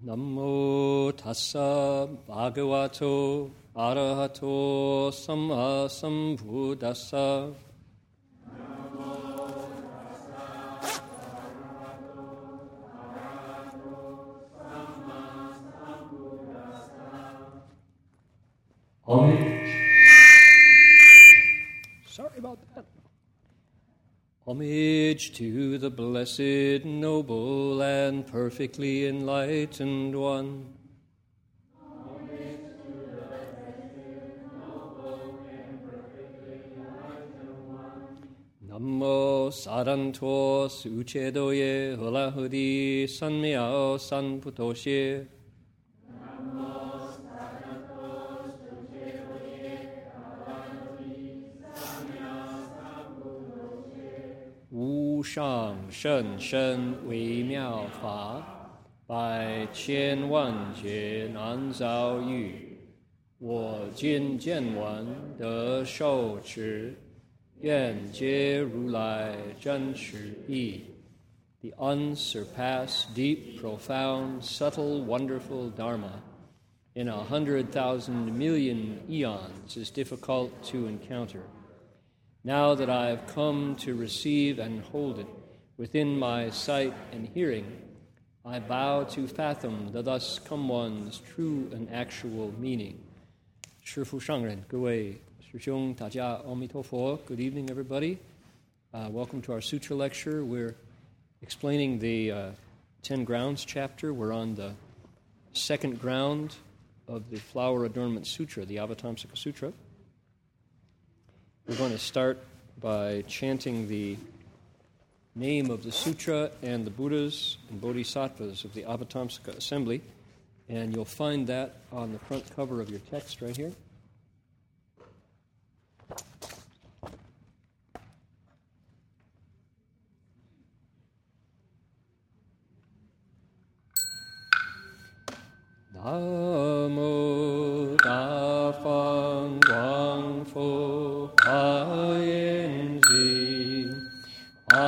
Namo tassa bhagavato arahato samma sambuddhassa. Homage. Homage to the blessed, noble, and perfectly enlightened one. Namo saranto sucedoye hulahudi sanmiao sanputoshe. Wu shang shen shen wei miao fa, bai qian wan jie nan zao yu. 我今见闻得受持，愿皆如来真实义。The unsurpassed, deep, profound, subtle, wonderful Dharma in a hundred thousand million eons is difficult to encounter. Now that I have come to receive and hold it within my sight and hearing, I bow to fathom the thus come one's true and actual meaning. 师父上人，各位师兄，大家阿弥陀佛. Good evening, everybody. Uh, welcome to our sutra lecture. We're explaining the uh, Ten Grounds chapter. We're on the second ground of the Flower Adornment Sutra, the Avatamsaka Sutra. We're going to start by chanting the name of the sutra and the Buddhas and Bodhisattvas of the Avatamsaka Assembly, and you'll find that on the front cover of your text right here. Namo Da Fang Ji Pa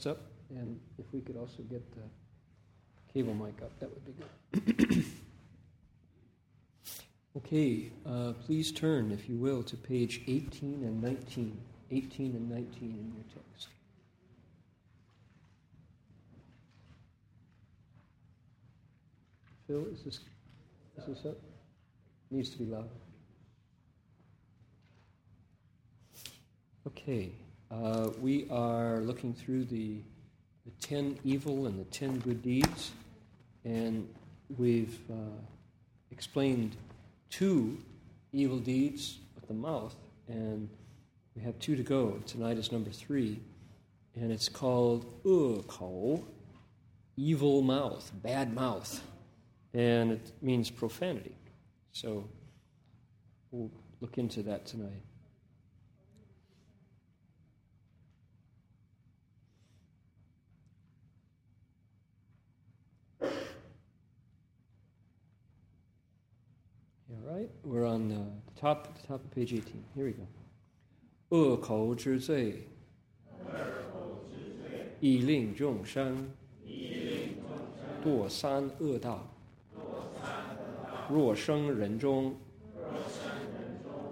That's up. And if we could also get the cable mic up, that would be good. okay, uh, please turn, if you will, to page 18 and 19. 18 and 19 in your text. Phil, is this, is this up? Needs to be loud. Okay, we are looking through the, the 10 evil and the 10 good deeds, and we've uh, explained two evil deeds with the mouth, and we have two to go. Tonight is number three. and it's called 恶口, evil mouth, bad mouth, and it means profanity. So we'll look into that tonight. Top, top page 18. Here we go. 恶口之罪，以令众生堕三恶道。若生人中，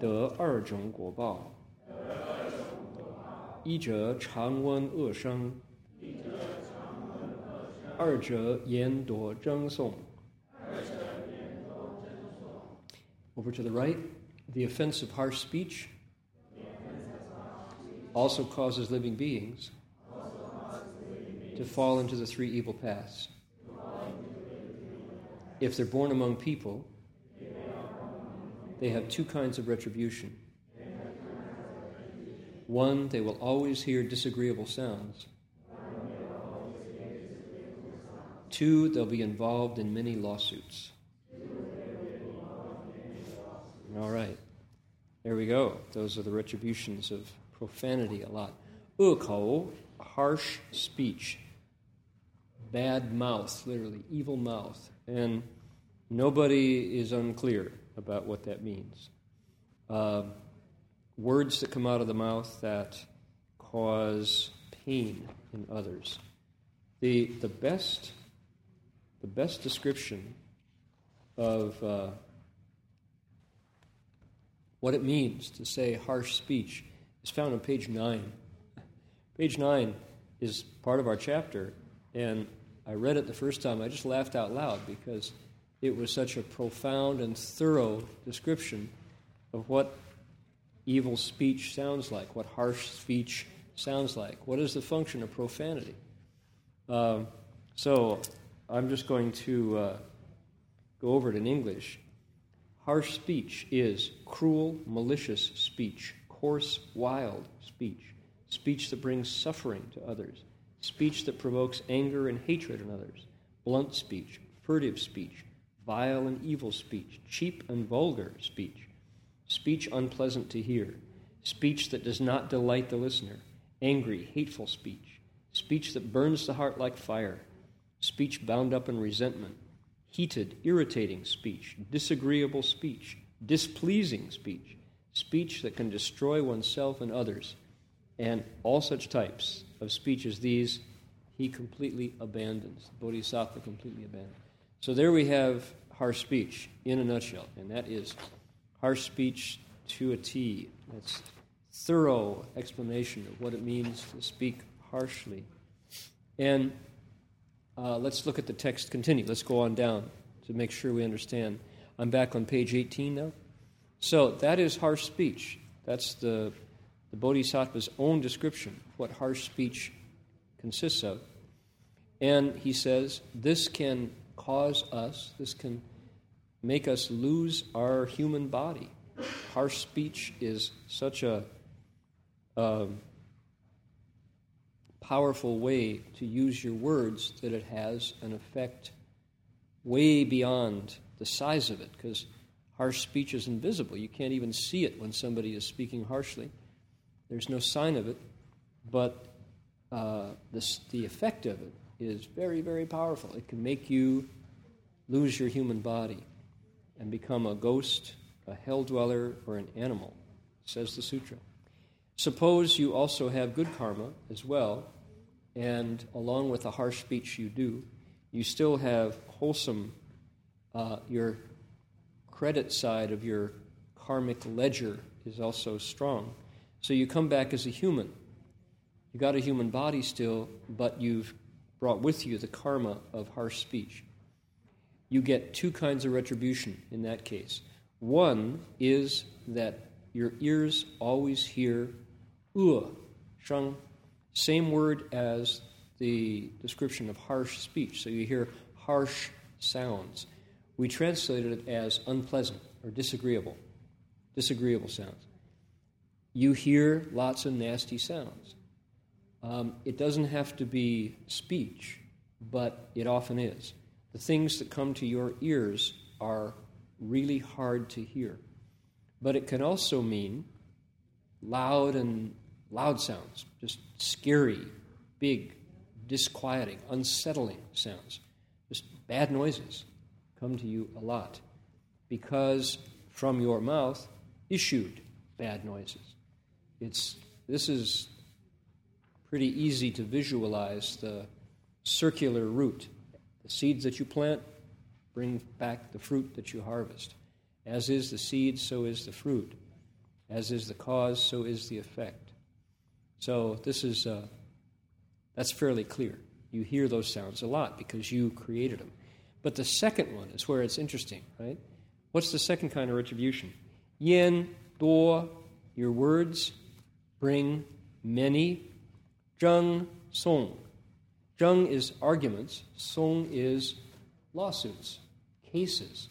得二种果报：一者常闻恶声，二者言多争讼。Over to the right, the offense of harsh speech also causes living beings to fall into the three evil paths. If they're born among people, they have two kinds of retribution. One, they will always hear disagreeable sounds. Two, they'll be involved in many lawsuits. All right. There we go. Those are the retributions of profanity a lot. 恶口, harsh speech. Bad mouth, literally, evil mouth. And nobody is unclear about what that means. Uh, words that come out of the mouth that cause pain in others. The, the, best, the best description of uh, what it means to say harsh speech is found on page 9. Page 9 is part of our chapter, and I read it the first time. I just laughed out loud because it was such a profound and thorough description of what evil speech sounds like, what harsh speech sounds like. What is the function of profanity? Uh, so I'm just going to uh, go over it in English. Harsh speech is cruel, malicious speech, coarse, wild speech, speech that brings suffering to others, speech that provokes anger and hatred in others, blunt speech, furtive speech, vile and evil speech, cheap and vulgar speech, speech unpleasant to hear, speech that does not delight the listener, angry, hateful speech, speech that burns the heart like fire, speech bound up in resentment, heated, irritating speech, disagreeable speech, displeasing speech, speech that can destroy oneself and others, and all such types of speech as these, he completely abandons. The Bodhisattva completely abandons. So there we have harsh speech in a nutshell, and that is harsh speech to a T. That's thorough explanation of what it means to speak harshly. And uh, let's look at the text continue. Let's go on down to make sure we understand. I'm back on page 18 now. So that is harsh speech. That's the, the Bodhisattva's own description what harsh speech consists of. And he says this can cause us, this can make us lose our human body. Harsh speech is such a, um, powerful way to use your words that it has an effect way beyond the size of it because harsh speech is invisible. You can't even see it when somebody is speaking harshly. There's no sign of it, but uh, this, the effect of it is very, very powerful. It can make you lose your human body and become a ghost, a hell dweller, or an animal, says the sutra. Suppose you also have good karma as well, and along with the harsh speech you do, you still have wholesome, uh, your credit side of your karmic ledger is also strong. So you come back as a human. You got a human body still, but you've brought with you the karma of harsh speech. You get two kinds of retribution in that case. One is that your ears always hear uh, shang, same word as the description of harsh speech. So you hear harsh sounds. We translated it as unpleasant or disagreeable, disagreeable sounds. You hear lots of nasty sounds. Um, it doesn't have to be speech, but it often is. The things that come to your ears are really hard to hear. But it can also mean loud and loud sounds, just scary, big, disquieting, unsettling sounds, just bad noises come to you a lot because from your mouth issued bad noises. It's, this is pretty easy to visualize the circular route. The seeds that you plant bring back the fruit that you harvest. As is the seed, so is the fruit. As is the cause, so is the effect. So this is uh, that's fairly clear. You hear those sounds a lot because you created them. But the second one is where it's interesting, right? What's the second kind of retribution? Yin, do, your words bring many. Zheng, song. Zheng is arguments, song is lawsuits, cases.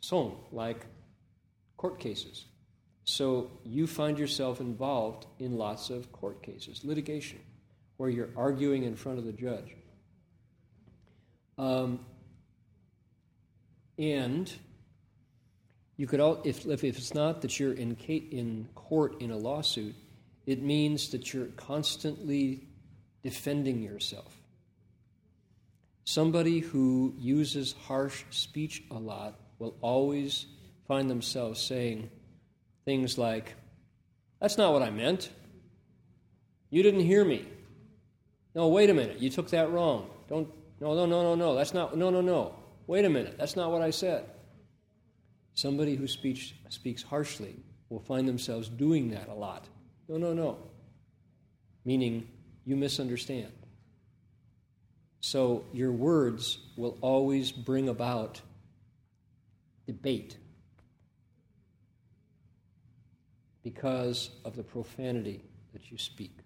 Song, like court cases. So you find yourself involved in lots of court cases, litigation, where you're arguing in front of the judge. Um, and you could all, if, if it's not that you're in, in court in a lawsuit, it means that you're constantly defending yourself. Somebody who uses harsh speech a lot will always find themselves saying things like, That's not what I meant. You didn't hear me. No, wait a minute. You took that wrong. Don't, no, no, no, no, no. That's not, no, no, no. Wait a minute. That's not what I said. Somebody who speaks, speaks harshly will find themselves doing that a lot. No, no, no. Meaning, you misunderstand. So, your words will always bring about debate because of the profanity that you speak.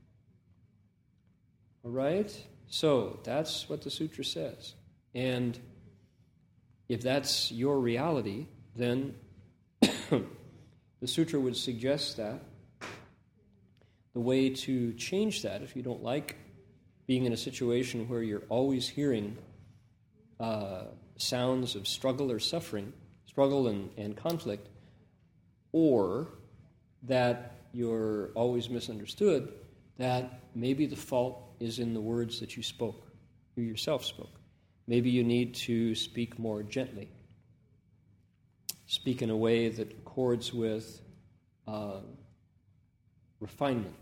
All right? So, that's what the sutra says. And if that's your reality, then the sutra would suggest that the way to change that, if you don't like being in a situation where you're always hearing uh, sounds of struggle or suffering, struggle and, and conflict, or that you're always misunderstood, that maybe the fault is in the words that you spoke, you yourself spoke. Maybe you need to speak more gently speak in a way that accords with uh, refinement.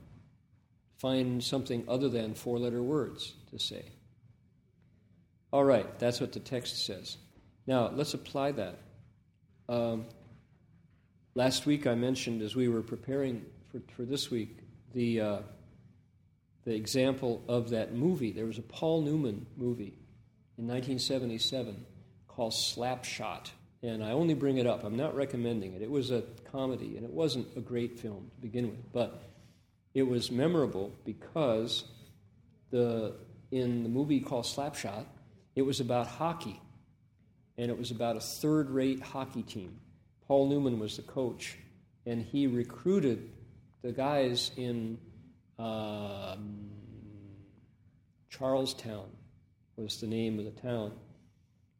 Find something other than four letter words to say. All right, that's what the text says. Now, let's apply that. Um, last week I mentioned, as we were preparing for, for this week, the, uh, the example of that movie. There was a Paul Newman movie in 1977 called Slapshot. And I only bring it up. I'm not recommending it. It was a comedy, and it wasn't a great film to begin with, but it was memorable because the in the movie called Slapshot, it was about hockey, and it was about a third-rate hockey team. Paul Newman was the coach, and he recruited the guys in um, Charlestown was the name of the town.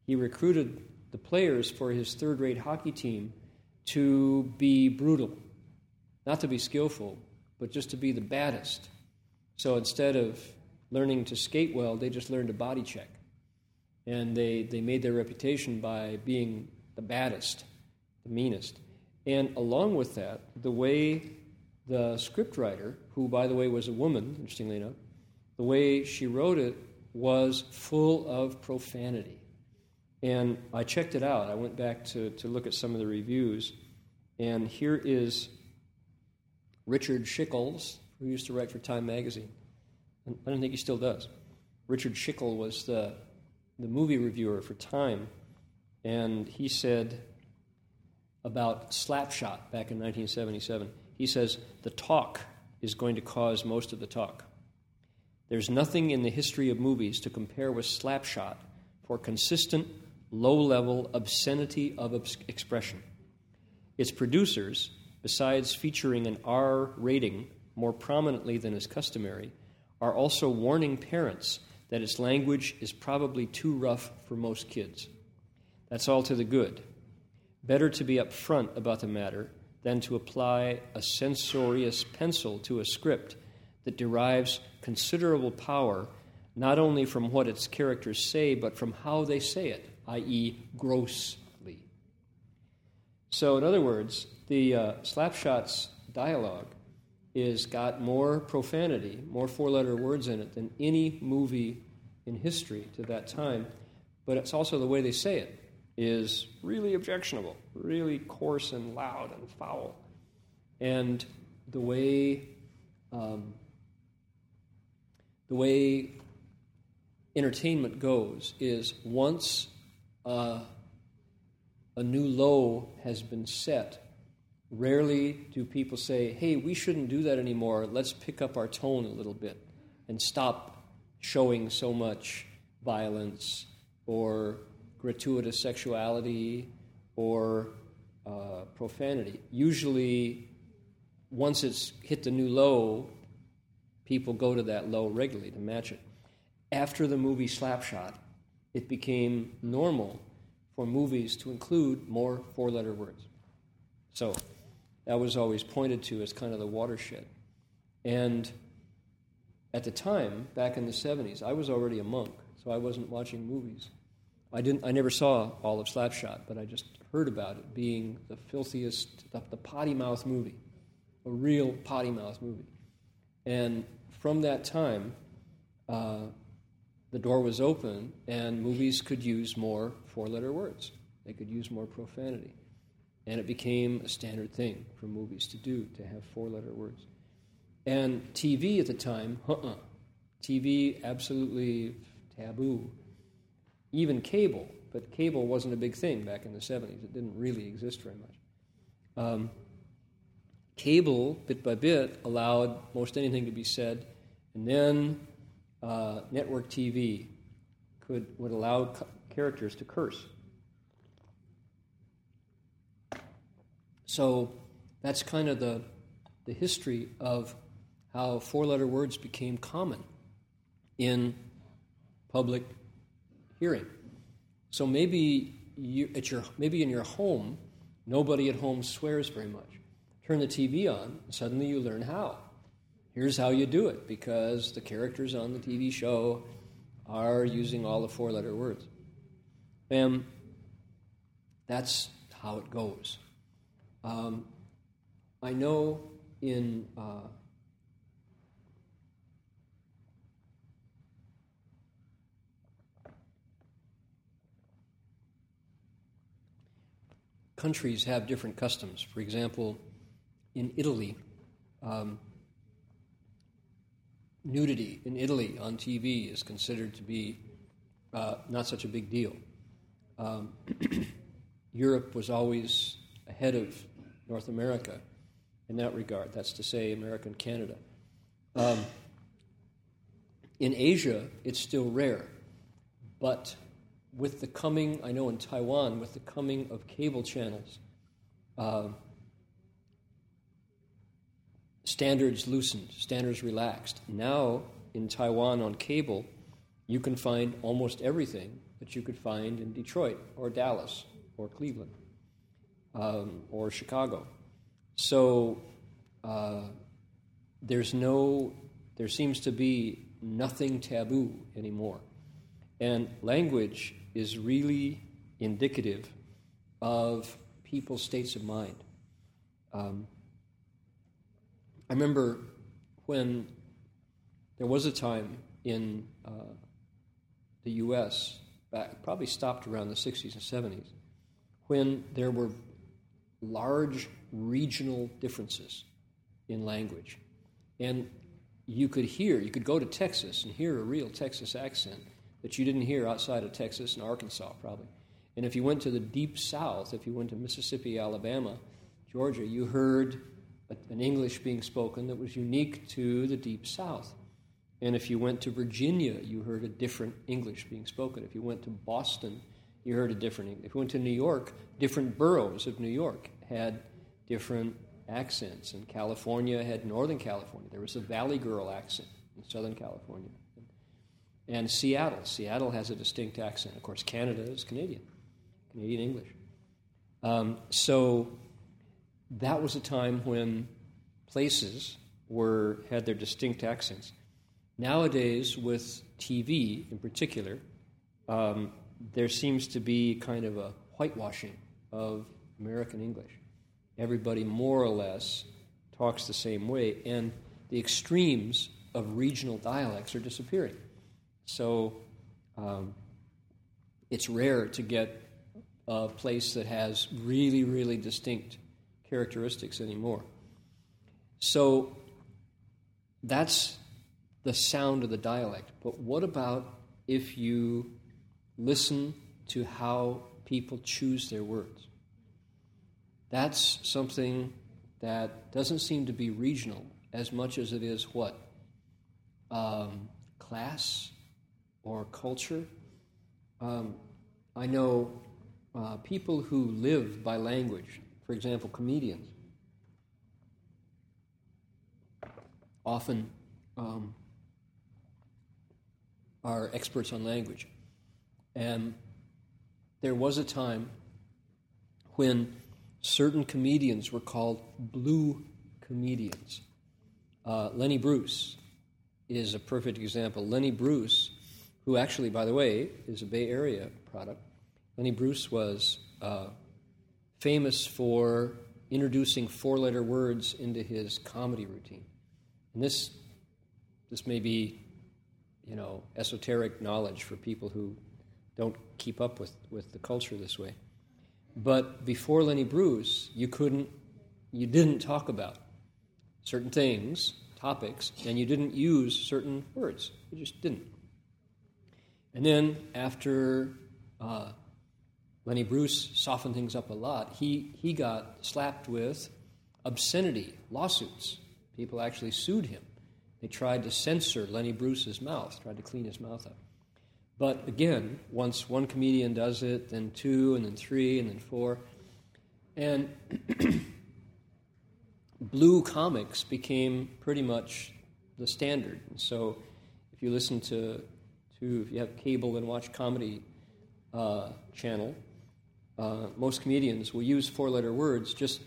He recruited the players for his third rate hockey team to be brutal, not to be skillful, but just to be the baddest. So instead of learning to skate well, they just learned to body check. And they, they made their reputation by being the baddest, the meanest. And along with that, the way the scriptwriter, who, by the way, was a woman, interestingly enough, the way she wrote it was full of profanity. And I checked it out. I went back to, to look at some of the reviews. And here is Richard Schickel, who used to write for Time magazine. And I don't think he still does. Richard Schickel was the, the movie reviewer for Time. And he said about Slapshot back in 1977 he says, The talk is going to cause most of the talk. There's nothing in the history of movies to compare with Slapshot for consistent low level obscenity of expression. Its producers, besides featuring an R rating more prominently than is customary, are also warning parents that its language is probably too rough for most kids. That's all to the good. Better to be upfront about the matter than to apply a censorious pencil to a script that derives considerable power not only from what its characters say, but from how they say it, i.e., grossly. So, in other words, the uh, Slapshot's dialogue is got more profanity, more four-letter words in it than any movie in history to that time. But it's also the way they say it is really objectionable, really coarse and loud and foul. And the way um, the way entertainment goes is once uh, a new low has been set, rarely do people say, hey, we shouldn't do that anymore. Let's pick up our tone a little bit and stop showing so much violence or gratuitous sexuality or uh, profanity. Usually, once it's hit the new low, people go to that low regularly to match it. After the movie Slapshot, it became normal for movies to include more four letter words. So that was always pointed to as kind of the watershed. And at the time, back in the 70s, I was already a monk, so I wasn't watching movies. I didn't. I never saw all of Slapshot, but I just heard about it being the filthiest, the, the potty mouth movie, a real potty mouth movie. And from that time, uh, the door was open, and movies could use more four-letter words. They could use more profanity, and it became a standard thing for movies to do to have four-letter words. And TV at the time, uh-uh. TV absolutely taboo even cable, but cable wasn't a big thing back in the 70s. It didn't really exist very much. Um, cable, bit by bit, allowed most anything to be said, and then uh, network TV could would allow characters to curse. So that's kind of the the history of how four-letter words became common in public hearing. So maybe you, at your, maybe in your home, nobody at home swears very much. Turn the TV on, suddenly you learn how. Here's how you do it because the characters on the TV show are using all the four letter words. And that's how it goes. Um, I know in uh, countries have different customs. For example, in Italy, um, nudity in Italy on TV is considered to be uh, not such a big deal. Um, Europe was always ahead of North America in that regard. That's to say, America and Canada. Um, in Asia, it's still rare, but with the coming, I know in Taiwan, with the coming of cable channels, uh, standards loosened, standards relaxed. Now, in Taiwan on cable, you can find almost everything that you could find in Detroit or Dallas or Cleveland um, or Chicago. So uh, there's no, there seems to be nothing taboo anymore. And language is really indicative of people's states of mind. Um, I remember when there was a time in uh, the U.S., back, probably stopped around the 60s and 70s, when there were large regional differences in language. And you could hear, you could go to Texas and hear a real Texas accent that you didn't hear outside of Texas and Arkansas, probably. And if you went to the deep south, if you went to Mississippi, Alabama, Georgia, you heard an English being spoken that was unique to the deep south. And if you went to Virginia, you heard a different English being spoken. If you went to Boston, you heard a different English. If you went to New York, different boroughs of New York had different accents. And California had Northern California. There was a Valley Girl accent in Southern California. And Seattle. Seattle has a distinct accent. Of course, Canada is Canadian, Canadian English. Um, so that was a time when places were had their distinct accents. Nowadays, with TV in particular, um, there seems to be kind of a whitewashing of American English. Everybody more or less talks the same way, and the extremes of regional dialects are disappearing. So um, it's rare to get a place that has really, really distinct characteristics anymore. So that's the sound of the dialect. But what about if you listen to how people choose their words? That's something that doesn't seem to be regional as much as it is what? Um, class or culture. Um, I know uh, people who live by language, for example, comedians, often um, are experts on language. And there was a time when certain comedians were called blue comedians. Uh, Lenny Bruce is a perfect example. Lenny Bruce, who actually, by the way, is a Bay Area product, Lenny Bruce was uh, famous for introducing four letter words into his comedy routine. And this, this may be you know, esoteric knowledge for people who don't keep up with, with the culture this way. But before Lenny Bruce, you couldn't, you didn't talk about certain things, topics, and you didn't use certain words. You just didn't. And then after uh, Lenny Bruce softened things up a lot, he, he got slapped with obscenity lawsuits. People actually sued him they tried to censor Lenny Bruce's mouth, tried to clean his mouth up. But again, once one comedian does it, then two, and then three, and then four. And blue comics became pretty much the standard. And so if you listen to, if you have cable and watch comedy uh, channel, uh, most comedians will use four letter words just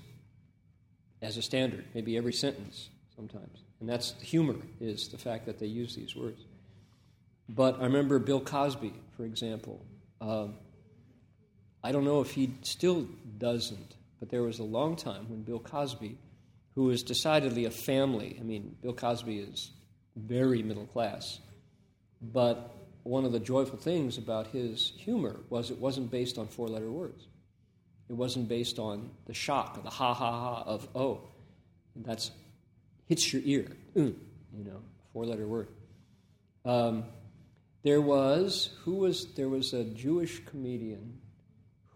as a standard, maybe every sentence sometimes. And that's humor, is the fact that they use these words. But I remember Bill Cosby, for example. Um, I don't know if he still doesn't, but there was a long time when Bill Cosby, who is decidedly a family, I mean, Bill Cosby is very middle class, but one of the joyful things about his humor was it wasn't based on four letter words. It wasn't based on the shock, the ha ha ha of, oh, that's hits your ear. Mm, you know, four letter word. Um, there was who was there was a Jewish comedian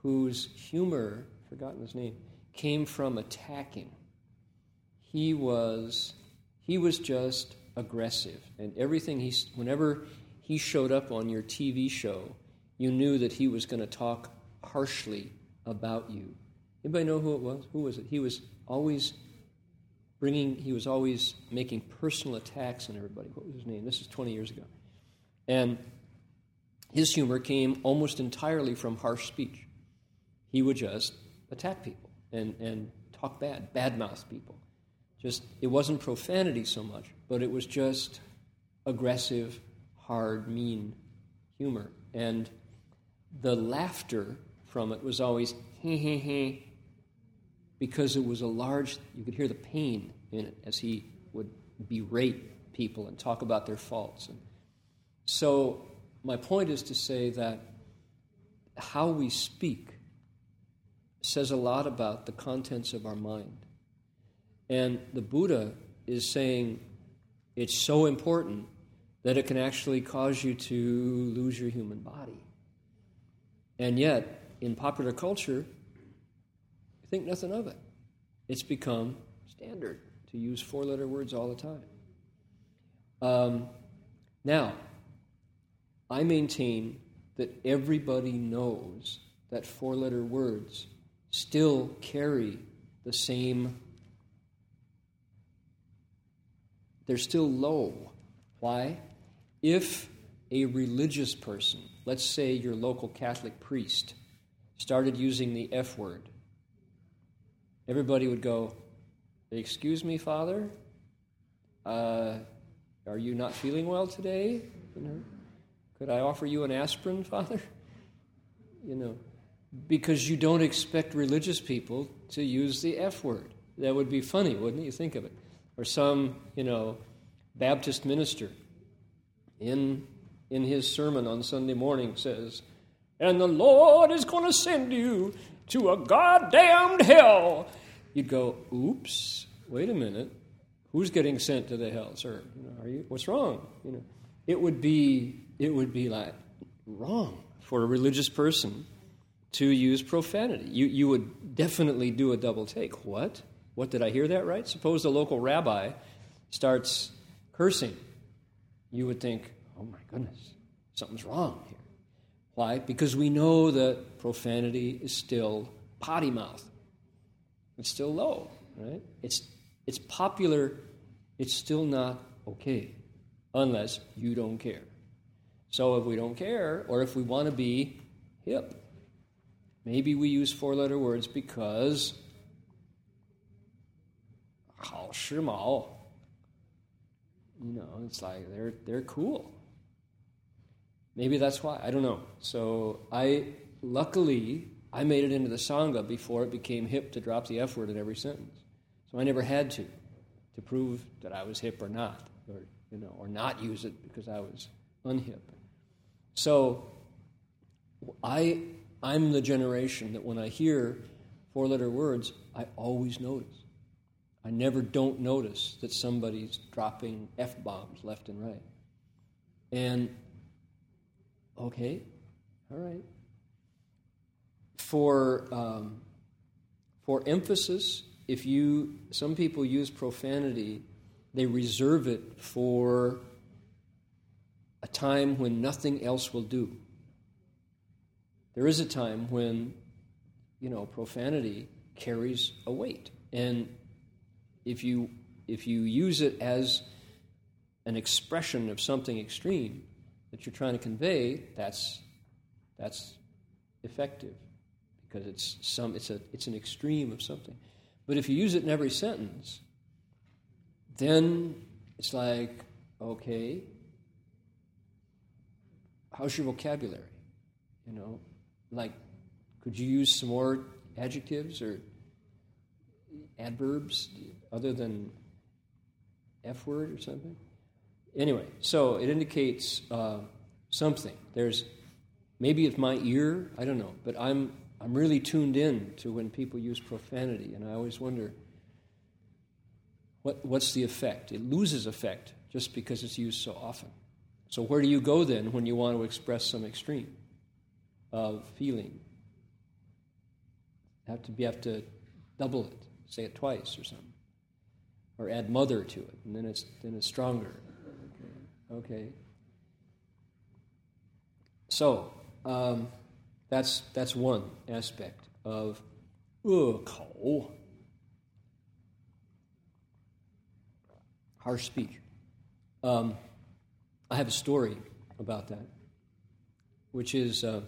whose humor, forgotten his name, came from attacking. He was he was just aggressive, and everything he whenever he showed up on your TV show, you knew that he was going to talk harshly about you. Anybody know who it was? Who was it? He was always bringing, he was always making personal attacks on everybody. What was his name? This is 20 years ago. And his humor came almost entirely from harsh speech. He would just attack people and, and talk bad, badmouth people. Just, it wasn't profanity so much, but it was just aggressive, hard, mean humor. And the laughter from it was always, he, he, he, because it was a large, you could hear the pain in it as he would berate people and talk about their faults. And so, my point is to say that how we speak says a lot about the contents of our mind. And the Buddha is saying it's so important that it can actually cause you to lose your human body. And yet, in popular culture, you think nothing of it. It's become standard to use four letter words all the time. Um, now, I maintain that everybody knows that four letter words still carry the same, they're still low Why? If a religious person, let's say your local Catholic priest, started using the F word, everybody would go, Excuse me, Father? Uh, are you not feeling well today? You know, could I offer you an aspirin, Father? You know, because you don't expect religious people to use the F word. That would be funny, wouldn't you? Think of it. Or some, you know, Baptist minister in, in his sermon on Sunday morning says, And the Lord is going to send you to a goddamned hell. You'd go, Oops, wait a minute. Who's getting sent to the hell, sir? Are you, what's wrong? You know, it would be, it would be like wrong for a religious person to use profanity. You, you would definitely do a double take. What? What did I hear that right? Suppose the local rabbi starts cursing You would think, oh my goodness, something's wrong here. Why? Because we know that profanity is still potty mouth. It's still low, right? It's, it's popular, it's still not okay unless you don't care. So if we don't care, or if we want to be hip, maybe we use four letter words because 好时髦. you know, it's like they're they're cool. Maybe that's why. I don't know. So I luckily I made it into the Sangha before it became hip to drop the F word in every sentence. So I never had to to prove that I was hip or not, or you know, or not use it because I was unhip. So I I'm the generation that when I hear four letter words, I always notice. I never don't notice that somebody's dropping F bombs left and right. And, okay, all right. For, um, for emphasis, if you, some people use profanity, they reserve it for a time when nothing else will do. There is a time when, you know, profanity carries a weight. And if you if you use it as an expression of something extreme that you're trying to convey, that's that's effective because it's some it's a it's an extreme of something. But if you use it in every sentence, then it's like, okay, how's your vocabulary? You know, like, could you use some more adjectives or adverbs other than F word or something? Anyway, so it indicates uh, something. There's maybe it's my ear, I don't know, but I'm I'm really tuned in to when people use profanity, and I always wonder what what's the effect? It loses effect just because it's used so often. So where do you go then when you want to express some extreme of feeling? Have to be have to double it say it twice or something, or add mother to it, and then it's then it's stronger. Okay. So um, that's that's one aspect of harsh speech. Um, I have a story about that, which is, uh,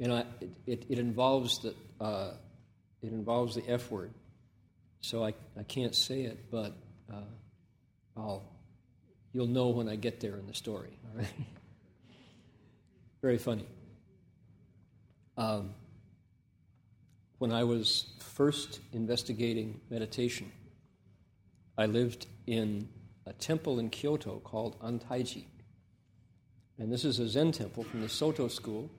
and I, it, it involves the, uh, it involves the F word. So I, I can't say it, but uh, I'll, you'll know when I get there in the story. All right? Very funny. Um, when I was first investigating meditation, I lived in a temple in Kyoto called Antaiji. And this is a Zen temple from the Soto school.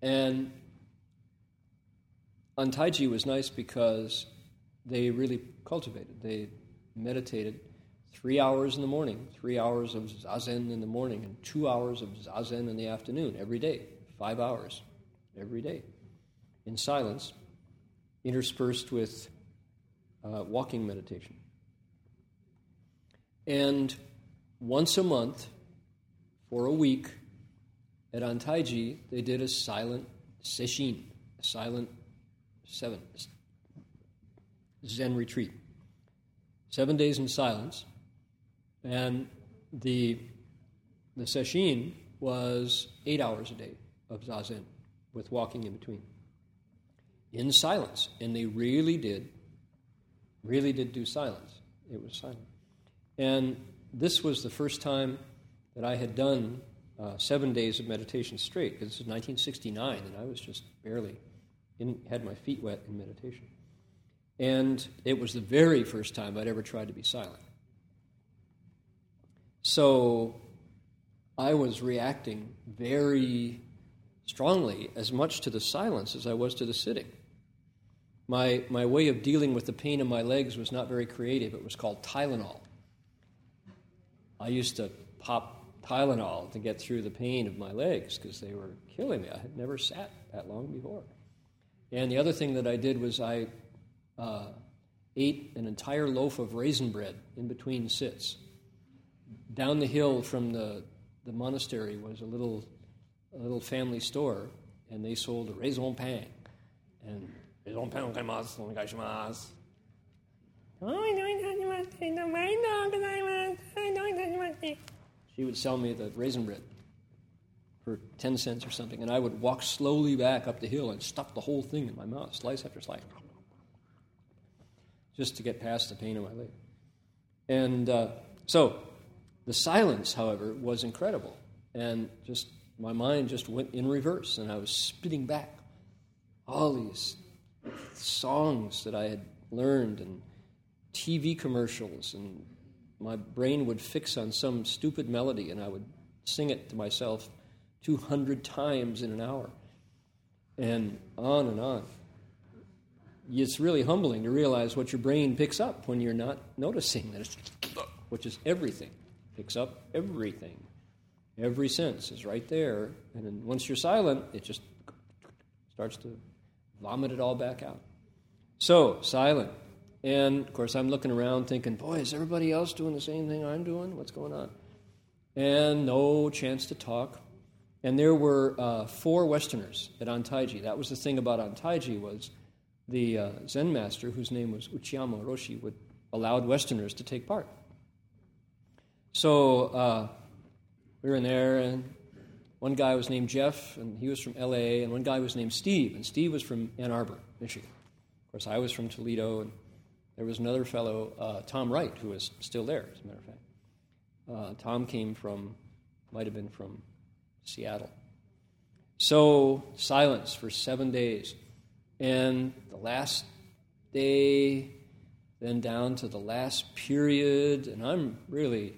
And Antaiji was nice because they really cultivated. They meditated three hours in the morning, three hours of zazen in the morning, and two hours of zazen in the afternoon every day, five hours every day, in silence, interspersed with uh, walking meditation. And once a month, for a week, at Antaiji, they did a silent sesshin, a silent seven Zen retreat. seven days in silence, and the the sesshin was eight hours a day of zazen, with walking in between, in silence, and they really did, really did do silence. It was silent, and this was the first time that I had done uh, seven days of meditation straight. Because this is 1969, and I was just barely in, had my feet wet in meditation. And it was the very first time I'd ever tried to be silent. So I was reacting very strongly, as much to the silence as I was to the sitting. My, my way of dealing with the pain in my legs was not very creative. It was called Tylenol. I used to pop Tylenol to get through the pain of my legs because they were killing me. I had never sat that long before. And the other thing that I did was I uh, ate an entire loaf of raisin bread in between sits. Down the hill from the, the monastery was a little, a little family store, and they sold a raisin pain. And raisin onegaishimasu. She would sell me the raisin bread for 10 cents or something, and I would walk slowly back up the hill and stuff the whole thing in my mouth, slice after slice, just to get past the pain in my leg. And uh, so the silence, however, was incredible, and just my mind just went in reverse, and I was spitting back all these songs that I had learned and TV commercials and my brain would fix on some stupid melody and I would sing it to myself 200 times in an hour. And on and on. It's really humbling to realize what your brain picks up when you're not noticing that it's, which is everything. Picks up everything. Every sense is right there. And then once you're silent, it just starts to vomit it all back out. So, silent. And of course, I'm looking around thinking, boy, is everybody else doing the same thing I'm doing? What's going on? And no chance to talk. And there were uh, four Westerners at Antaiji. That was the thing about Antaiji was the uh, Zen master, whose name was Uchiyama Roshi, would allowed Westerners to take part. So uh, we were in there, and one guy was named Jeff, and he was from L.A., and one guy was named Steve, and Steve was from Ann Arbor, Michigan. Of course, I was from Toledo, and there was another fellow, uh, Tom Wright, who is still there, as a matter of fact. Uh, Tom came from, might have been from Seattle. So, silence for seven days. And the last day, then down to the last period, and I'm really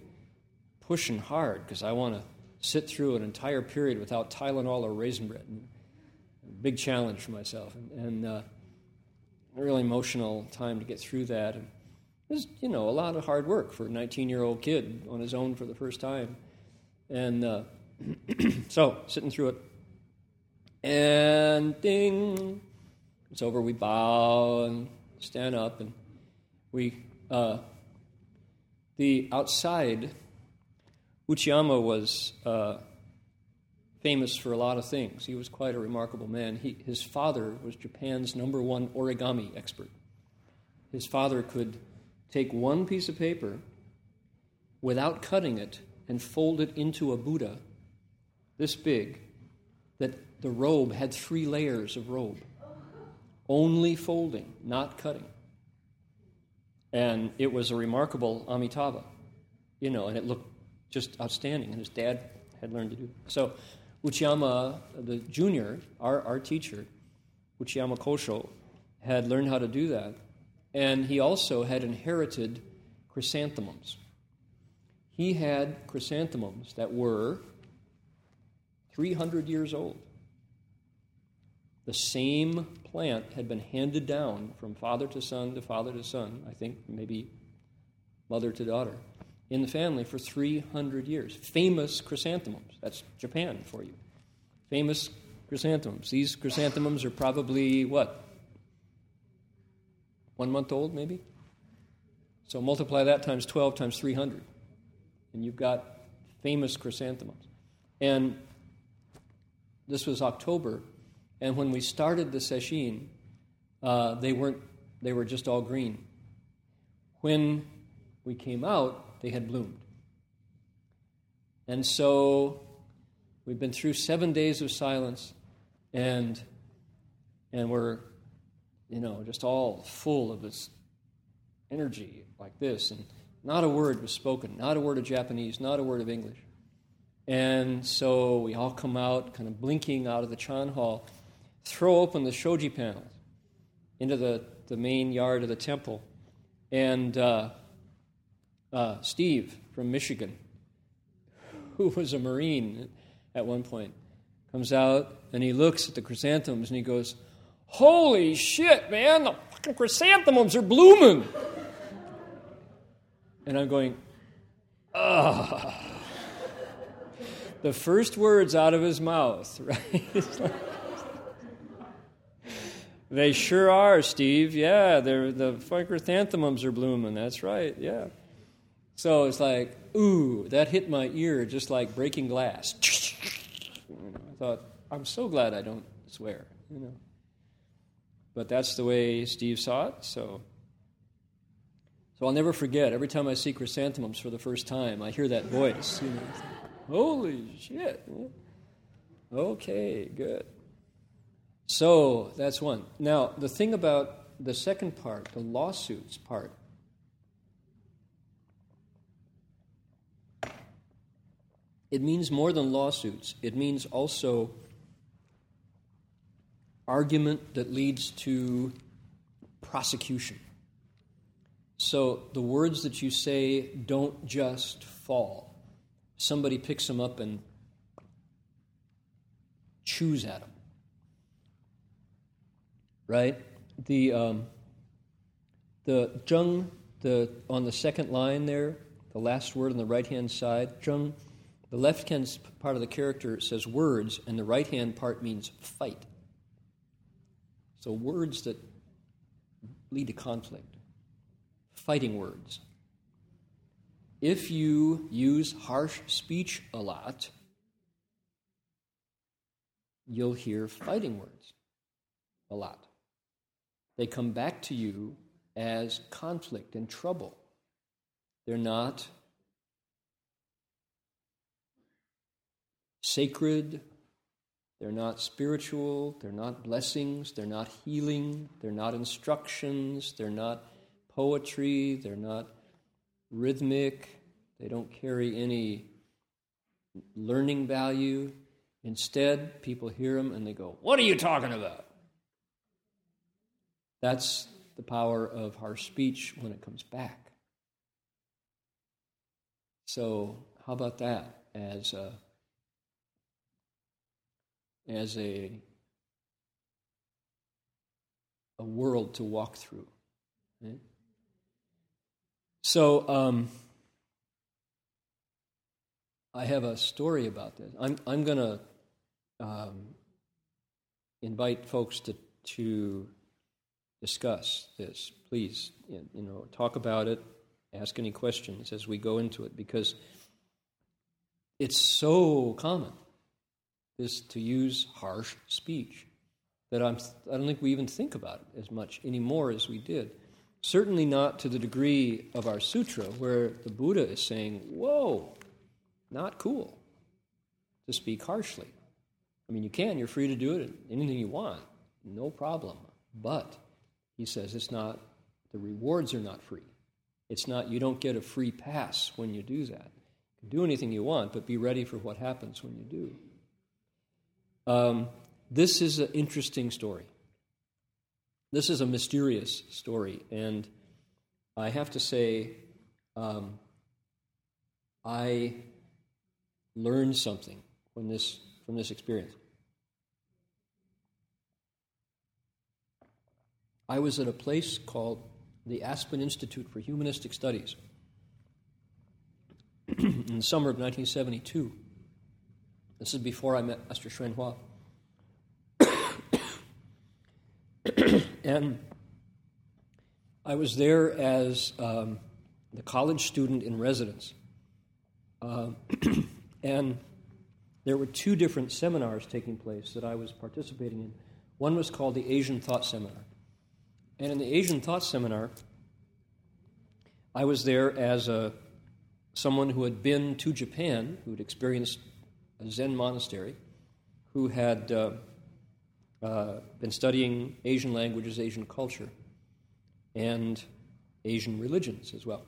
pushing hard because I want to sit through an entire period without Tylenol or raisin bread. Big challenge for myself. And, and uh, a really emotional time to get through that. And it was, you know, a lot of hard work for a 19 year old kid on his own for the first time. And uh, so, sitting through it, and ding, it's over. We bow and stand up, and we, uh, the outside, Uchiyama was. Uh, famous for a lot of things. He was quite a remarkable man. He, his father was Japan's number one origami expert. His father could take one piece of paper without cutting it and fold it into a Buddha this big that the robe had three layers of robe. Only folding, not cutting. And it was a remarkable Amitabha, you know, and it looked just outstanding. And his dad had learned to do. So Uchiyama, the junior, our, our teacher, Uchiyama Kosho, had learned how to do that. And he also had inherited chrysanthemums. He had chrysanthemums that were 300 years old. The same plant had been handed down from father to son to father to son, I think maybe mother to daughter in the family for 300 years. Famous chrysanthemums. That's Japan for you. Famous chrysanthemums. These chrysanthemums are probably what? One month old, maybe? So multiply that times 12 times 300. And you've got famous chrysanthemums. And this was October. And when we started the sesshin, uh, they weren't, they were just all green. When we came out, they had bloomed. And so we've been through seven days of silence, and, and we're, you know, just all full of this energy like this. And not a word was spoken, not a word of Japanese, not a word of English. And so we all come out, kind of blinking out of the Chan Hall, throw open the shoji panels into the, the main yard of the temple. And uh, uh, Steve from Michigan, who was a Marine at one point, comes out and he looks at the chrysanthemums and he goes, Holy shit, man, the fucking chrysanthemums are blooming. And I'm going, ugh. The first words out of his mouth, right? They sure are, Steve. Yeah, they're, the chrysanthemums are blooming. That's right, yeah. So it's like, ooh, that hit my ear just like breaking glass. I thought, I'm so glad I don't swear, you know. But that's the way Steve saw it, so. So I'll never forget. Every time I see chrysanthemums for the first time, I hear that voice. You know, Holy shit! Okay, good. So that's one. Now the thing about the second part, the lawsuits part, it means more than lawsuits, it means also argument that leads to prosecution. So the words that you say don't just fall. Somebody picks them up and chews at them. Right? The um, the zheng, the on the second line there, the last word on the right hand side, zheng the left hand part of the character says words, and the right hand part means fight. So, words that lead to conflict, fighting words. If you use harsh speech a lot, you'll hear fighting words a lot. They come back to you as conflict and trouble. They're not sacred, they're not spiritual, they're not blessings, they're not healing, they're not instructions, they're not poetry, they're not rhythmic, they don't carry any learning value. Instead, people hear them and they go, What are you talking about? That's the power of harsh speech when it comes back. So, how about that as a as a, a world to walk through. Right? So, um, I have a story about this. I'm, I'm going to um, invite folks to, to discuss this. Please, you know, talk about it, ask any questions as we go into it, because it's so common is to use harsh speech. That I'm, I don't think we even think about it as much anymore as we did. Certainly not to the degree of our sutra, where the Buddha is saying, Whoa, not cool to speak harshly. I mean, you can, you're free to do it, anything you want, no problem. But he says it's not, the rewards are not free. It's not, you don't get a free pass when you do that. You can do anything you want, but be ready for what happens when you do. Um, this is an interesting story. This is a mysterious story, and I have to say, um, I learned something this, from this experience. I was at a place called the Aspen Institute for Humanistic Studies in the summer of 1972. This is before I met Master Hsuan Hua. and I was there as um, the college student in residence. Uh, and there were two different seminars taking place that I was participating in. One was called the Asian Thought Seminar. And in the Asian Thought Seminar, I was there as a, someone who had been to Japan, who had experienced a Zen monastery, who had uh, uh, been studying Asian languages, Asian culture, and Asian religions as well.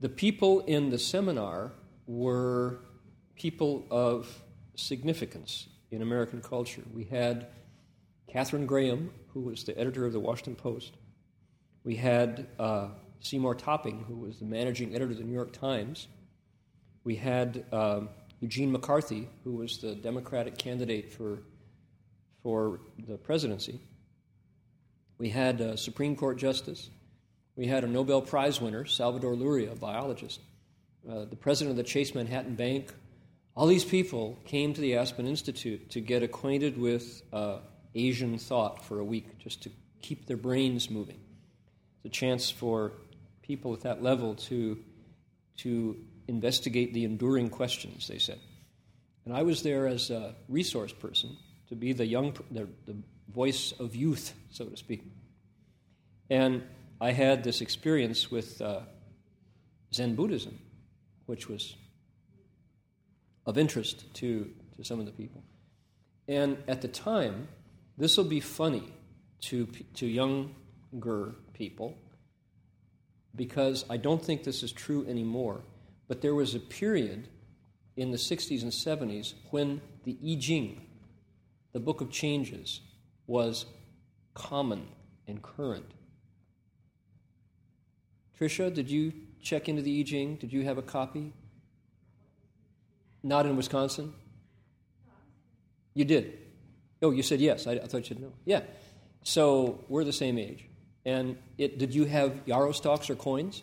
The people in the seminar were people of significance in American culture. We had Katharine Graham, who was the editor of the Washington Post. We had uh, Seymour Topping, who was the managing editor of the New York Times. We had uh, Eugene McCarthy, who was the Democratic candidate for, for the presidency. We had a Supreme Court Justice. We had a Nobel Prize winner, Salvador Luria, a biologist. Uh, the president of the Chase Manhattan Bank. All these people came to the Aspen Institute to get acquainted with uh, Asian thought for a week, just to keep their brains moving. It's a chance for people at that level to, to investigate the enduring questions, they said. And I was there as a resource person to be the young, the, the voice of youth, so to speak. And I had this experience with uh, Zen Buddhism, which was of interest to, to some of the people. And at the time, this will be funny to, to younger people because I don't think this is true anymore. But there was a period in the 60s and 70s when the I Ching, the Book of Changes, was common and current. Tricia, did you check into the I Ching? Did you have a copy? Not in Wisconsin? You did. Oh, you said yes. I, I thought you said no. Yeah. So we're the same age. And it, did you have yarrow stalks or coins?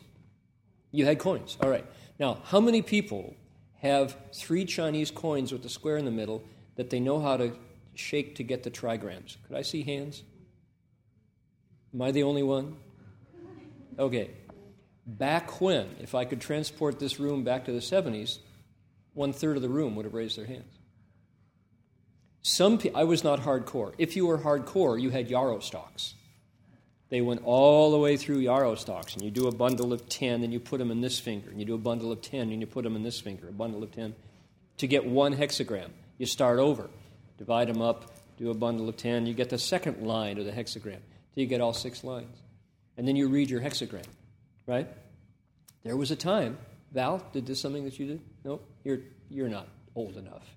You had coins. All right. Now, how many people have three Chinese coins with a square in the middle that they know how to shake to get the trigrams? Could I see hands? Am I the only one? Okay. Back when, if I could transport this room back to the 70s, one third of the room would have raised their hands. Some pe- I was not hardcore. If you were hardcore, you had yarrow stalks. They went all the way through yarrow stalks, and you do a bundle of 10, and you put them in this finger, and you do a bundle of 10, and you put them in this finger, a bundle of 10. To get one hexagram, you start over, divide them up, do a bundle of 10, you get the second line of the hexagram, till you get all six lines. And then you read your hexagram, right? There was a time, Val, did this something that you did? Nope, you're, you're not old enough.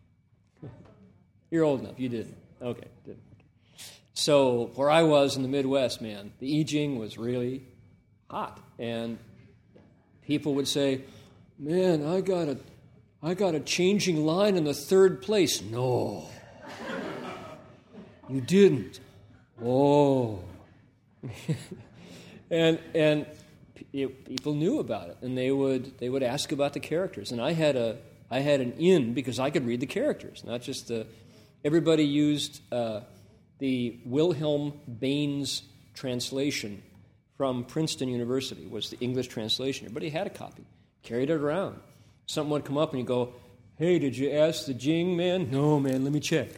You're old enough. You didn't. Okay, Didn't. So where I was in the Midwest, man, the I Ching was really hot, and people would say, "Man, I got a, I got a changing line in the third place." No, you didn't. Oh, and and people knew about it, and they would they would ask about the characters, and I had a I had an in because I could read the characters, not just the everybody used uh, the Wilhelm Baynes translation from Princeton University was the English translation. Everybody had a copy, carried it around. Something would come up and you go, hey, did you ask the Jing man? No, man, let me check.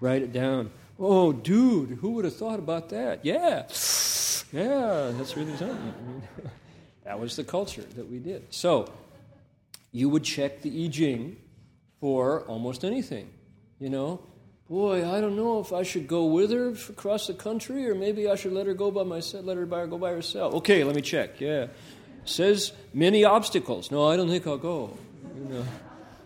Write it down. Oh, dude, who would have thought about that? Yeah, yeah, that's really something. that was the culture that we did. So, you would check the I Ching for almost anything. You know, boy, I don't know if I should go with her across the country, or maybe I should let her go by myself. Let her go by herself. Okay, let me check. Yeah, says many obstacles. No, I don't think I'll go. You know.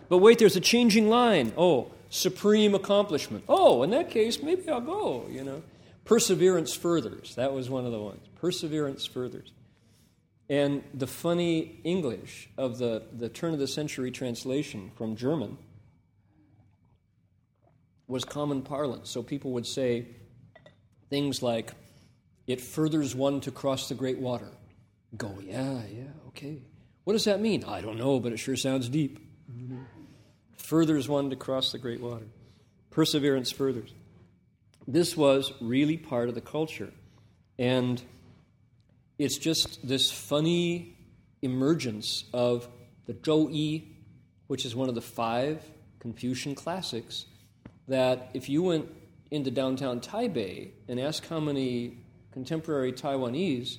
But wait, there's a changing line. Oh, supreme accomplishment. Oh, in that case, maybe I'll go. You know, perseverance furthers. That was one of the ones. Perseverance furthers. And the funny English of the, the turn of the century translation from German was common parlance. So people would say things like, it furthers one to cross the great water. Go, yeah, yeah, okay. What does that mean? I don't know, but it sure sounds deep. Furthers one to cross the great water. Perseverance furthers. This was really part of the culture. And it's just this funny emergence of the Zhou Yi, which is one of the five Confucian classics, that if you went into downtown Taipei and asked how many contemporary Taiwanese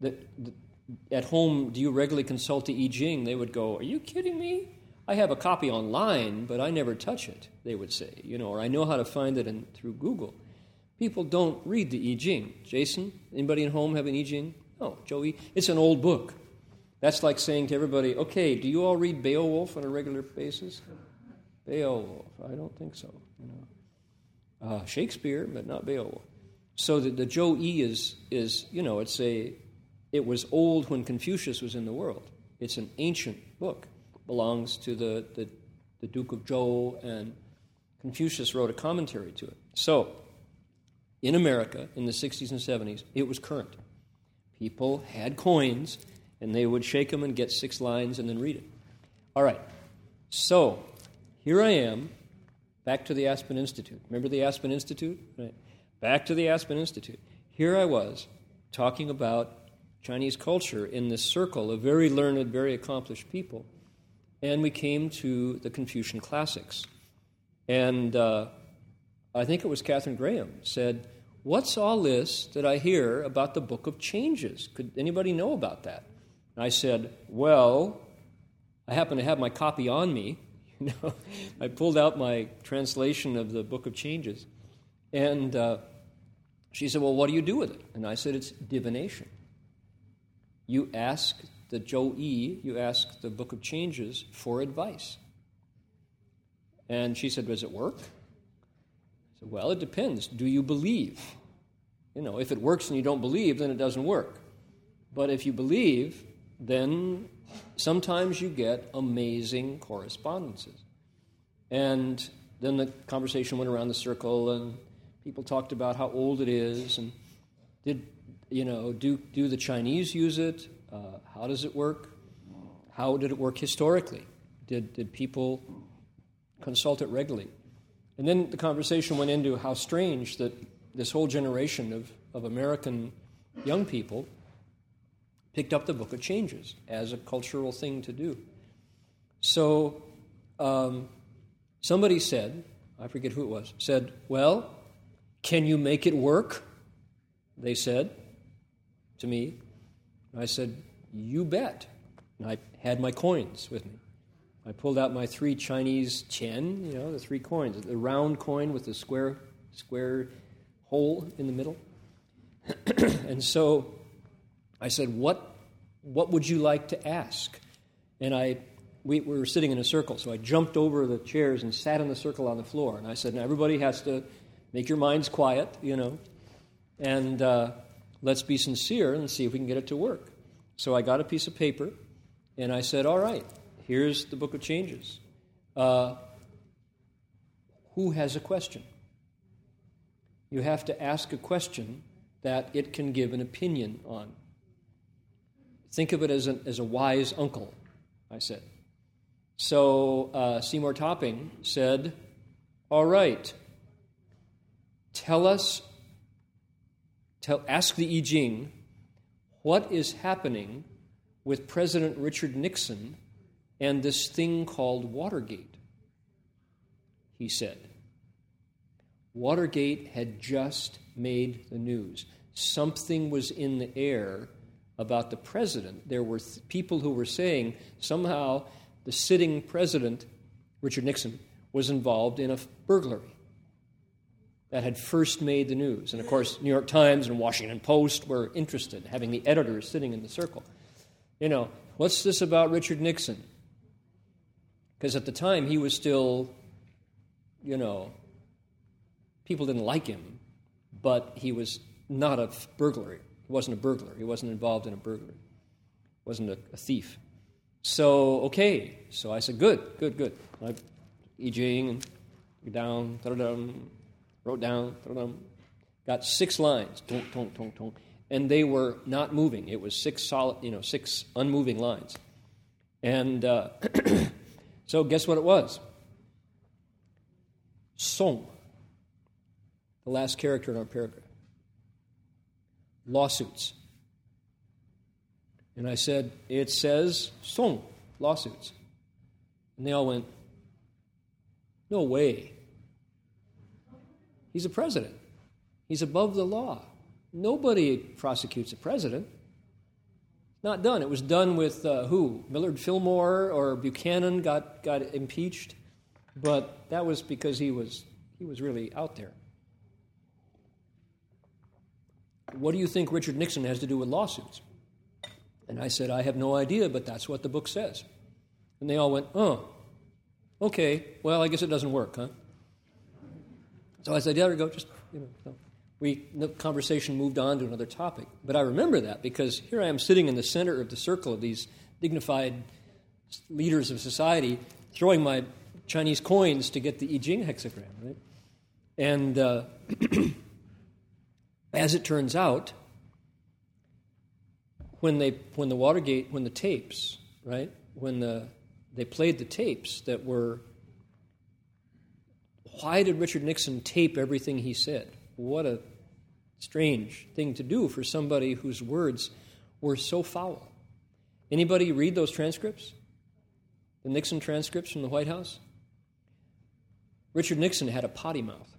that, that at home, do you regularly consult the I Ching? They would go, Are you kidding me? I have a copy online, but I never touch it, they would say, you know, or I know how to find it in, through Google. People don't read the I Ching. Jason, anybody at home have an I Ching? No, Joey. It's an old book. That's like saying to everybody, okay, do you all read Beowulf on a regular basis? Beowulf, I don't think so. Uh, Shakespeare, but not Beowulf. So the, the Zhou Yi is, is, you know, it's a, it was old when Confucius was in the world. It's an ancient book. Belongs to the, the, the Duke of Zhou, and Confucius wrote a commentary to it. So, in America in the 60s and 70s, it was current. People had coins, and they would shake them and get six lines and then read it. All right, so here I am, back to the Aspen Institute. Remember the Aspen Institute? Right. Back to the Aspen Institute. Here I was talking about Chinese culture in this circle of very learned, very accomplished people. And we came to the Confucian classics. And uh, I think it was Katharine Graham said, What's all this that I hear about the Book of Changes? Could anybody know about that? And I said, Well, I happen to have my copy on me. You know, I pulled out my translation of the Book of Changes. And uh, she said, Well, what do you do with it? And I said, It's divination. You ask the Zhou Yi, you ask the Book of Changes for advice. And she said, Does it work? Said, Well, it depends. Do you believe? You know, if it works and you don't believe, then it doesn't work. But if you believe, then sometimes you get amazing correspondences. And then the conversation went around the circle, and people talked about how old it is, and did you know do do the Chinese use it? Uh, how does it work? How did it work historically? Did did people consult it regularly? And then the conversation went into how strange that this whole generation of, of American young people picked up the Book of Changes as a cultural thing to do. So um, somebody said, I forget who it was, said, Well, can you make it work? They said to me. And I said, You bet. And I had my coins with me. I pulled out my three Chinese qian, you know, the three coins, the round coin with the square square hole in the middle. and so I said, "What what would you like to ask?" And I we, we, were sitting in a circle, so I jumped over the chairs and sat in the circle on the floor. And I said, "Now everybody has to make your minds quiet, you know, and uh, let's be sincere and see if we can get it to work." So I got a piece of paper, and I said, "All right." Here's the book of changes. Uh, who has a question? You have to ask a question that it can give an opinion on. Think of it as, an, as a wise uncle, I said. So uh, Seymour Topping said, All right, tell us, tell, ask the I Ching, what is happening with President Richard Nixon and this thing called Watergate. He said. Watergate had just made the news. Something was in the air about the president. There were th- people who were saying somehow the sitting president, Richard Nixon, was involved in a burglary that had first made the news. And of course, New York Times and Washington Post were interested, having the editors sitting in the circle. You know, what's this about Richard Nixon? Because at the time, he was still, you know, people didn't like him, but he was not a burglar. He wasn't a burglar. He wasn't involved in a burglary. He wasn't a, a thief. So, okay. So I said, good, good, good. I EJing and down, wrote down, got six lines, don't, don't, don't, don't, and they were not moving. It was six solid, you know, six unmoving lines. And uh, So, guess what it was? Song, the last character in our paragraph. Lawsuits. And I said, It says Song, lawsuits. And they all went, No way. He's a president. He's above the law. Nobody prosecutes a president. Not done. It was done with uh, who? Millard Fillmore or Buchanan got, got impeached, but that was because he was, he was really out there. What do you think Richard Nixon has to do with lawsuits? And I said, I have no idea, but that's what the book says. And they all went, oh, okay, well, I guess it doesn't work, huh? So I said, yeah, there go, just, you know. We, the conversation moved on to another topic. But I remember that because here I am sitting in the center of the circle of these dignified leaders of society, throwing my Chinese coins to get the I Ching hexagram, right? And uh, as it turns out, when they when the Watergate when the tapes right when the they played the tapes that were why did Richard Nixon tape everything he said? What a strange thing to do for somebody whose words were so foul. Anybody read those transcripts? The Nixon transcripts from the White House? Richard Nixon had a potty mouth.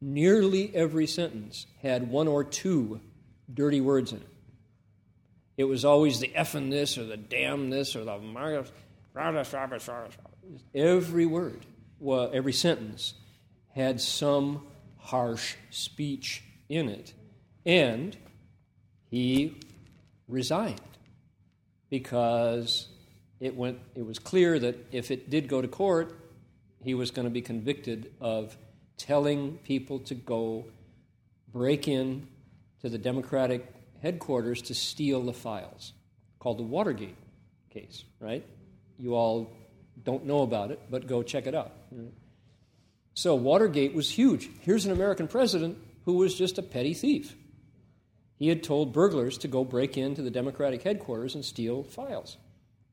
Nearly every sentence had one or two dirty words in it. It was always the effing this or the damn this or the every word, well, every sentence had some harsh speech in it. And he resigned because it went it was clear that if it did go to court, he was going to be convicted of telling people to go break in to the Democratic headquarters to steal the files, called the Watergate case, right? You all don't know about it, but go check it out. So, Watergate was huge. Here's an American president who was just a petty thief. He had told burglars to go break into the Democratic headquarters and steal files.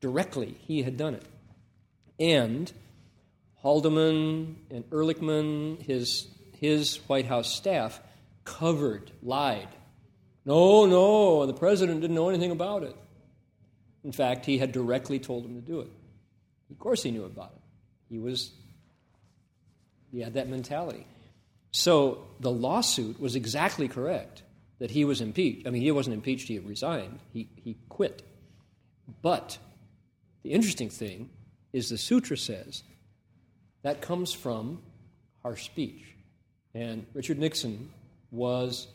Directly, he had done it. And Haldeman and Ehrlichman, his, his White House staff, covered, lied. No, no, the president didn't know anything about it. In fact, he had directly told him to do it. Of course, he knew about it. He was, he had that mentality. So the lawsuit was exactly correct that he was impeached. I mean, he wasn't impeached, he resigned, he, he quit. But the interesting thing is the sutra says that comes from harsh speech. And Richard Nixon was,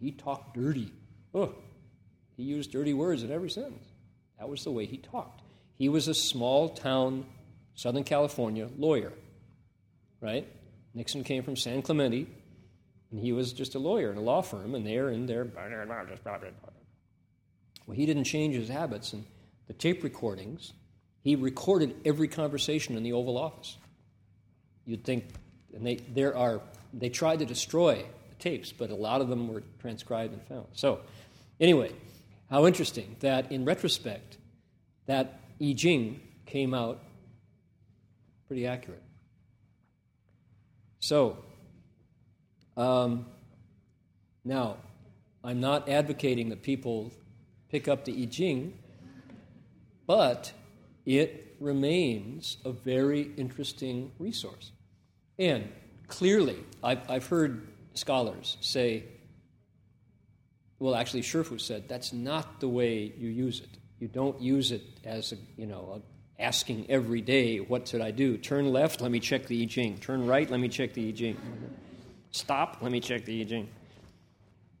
he talked dirty. Oh, he used dirty words in every sentence. That was the way he talked. He was a small town, Southern California lawyer, right? Nixon came from San Clemente, and he was just a lawyer in a law firm, and they're in there. Well, he didn't change his habits, and the tape recordings, he recorded every conversation in the Oval Office. You'd think, and they, there are, they tried to destroy the tapes, but a lot of them were transcribed and found. So, anyway, how interesting that in retrospect, that I Ching came out pretty accurate. So, um, now, I'm not advocating that people pick up the I Ching, but it remains a very interesting resource. And clearly, I've, I've heard scholars say, well, actually, Shifu said that's not the way you use it. You don't use it as a, you know, a, asking every day, what should I do? Turn left, let me check the I Ching. Turn right, let me check the I Ching. Stop, let me check the I Ching.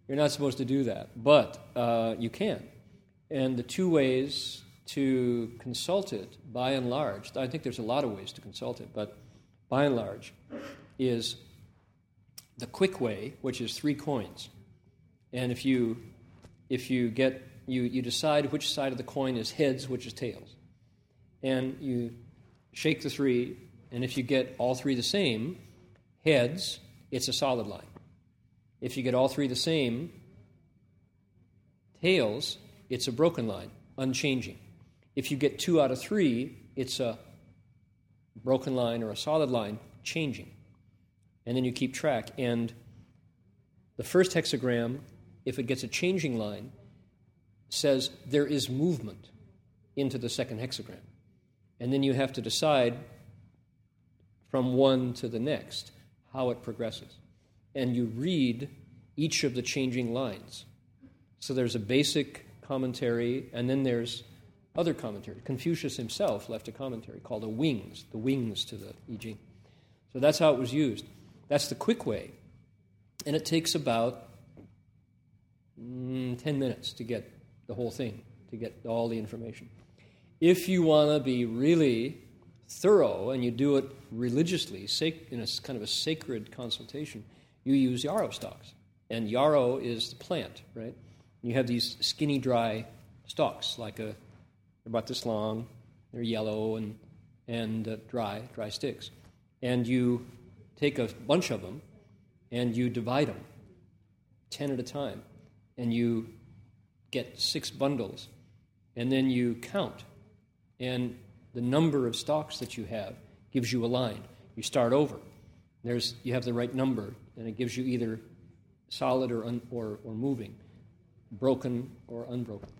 You're not supposed to do that, but uh, you can. And the two ways to consult it, by and large, I think there's a lot of ways to consult it, but by and large, is the quick way, which is three coins. And if you if you get you, you decide which side of the coin is heads, which is tails. And you shake the three, and if you get all three the same, heads, it's a solid line. If you get all three the same, tails, it's a broken line, unchanging. If you get two out of three, it's a broken line or a solid line changing. And then you keep track. And the first hexagram, if it gets a changing line, says there is movement into the second hexagram. And then you have to decide from one to the next how it progresses. And you read each of the changing lines. So there's a basic commentary, and then there's other commentary. Confucius himself left a commentary called a Wings, the wings to the I Ching. So that's how it was used. That's the quick way. And it takes about mm, 10 minutes to get the whole thing, to get all the information. If you want to be really thorough and you do it religiously, in a kind of a sacred consultation, you use yarrow stalks. And yarrow is the plant, right? You have these skinny, dry stalks, like a, about this long, they're yellow and, and uh, dry, dry sticks. And you take a bunch of them and you divide them 10 at a time, and you get six bundles, and then you count. And the number of stalks that you have gives you a line. You start over. There's, you have the right number, and it gives you either solid or, un, or, or moving, broken or unbroken.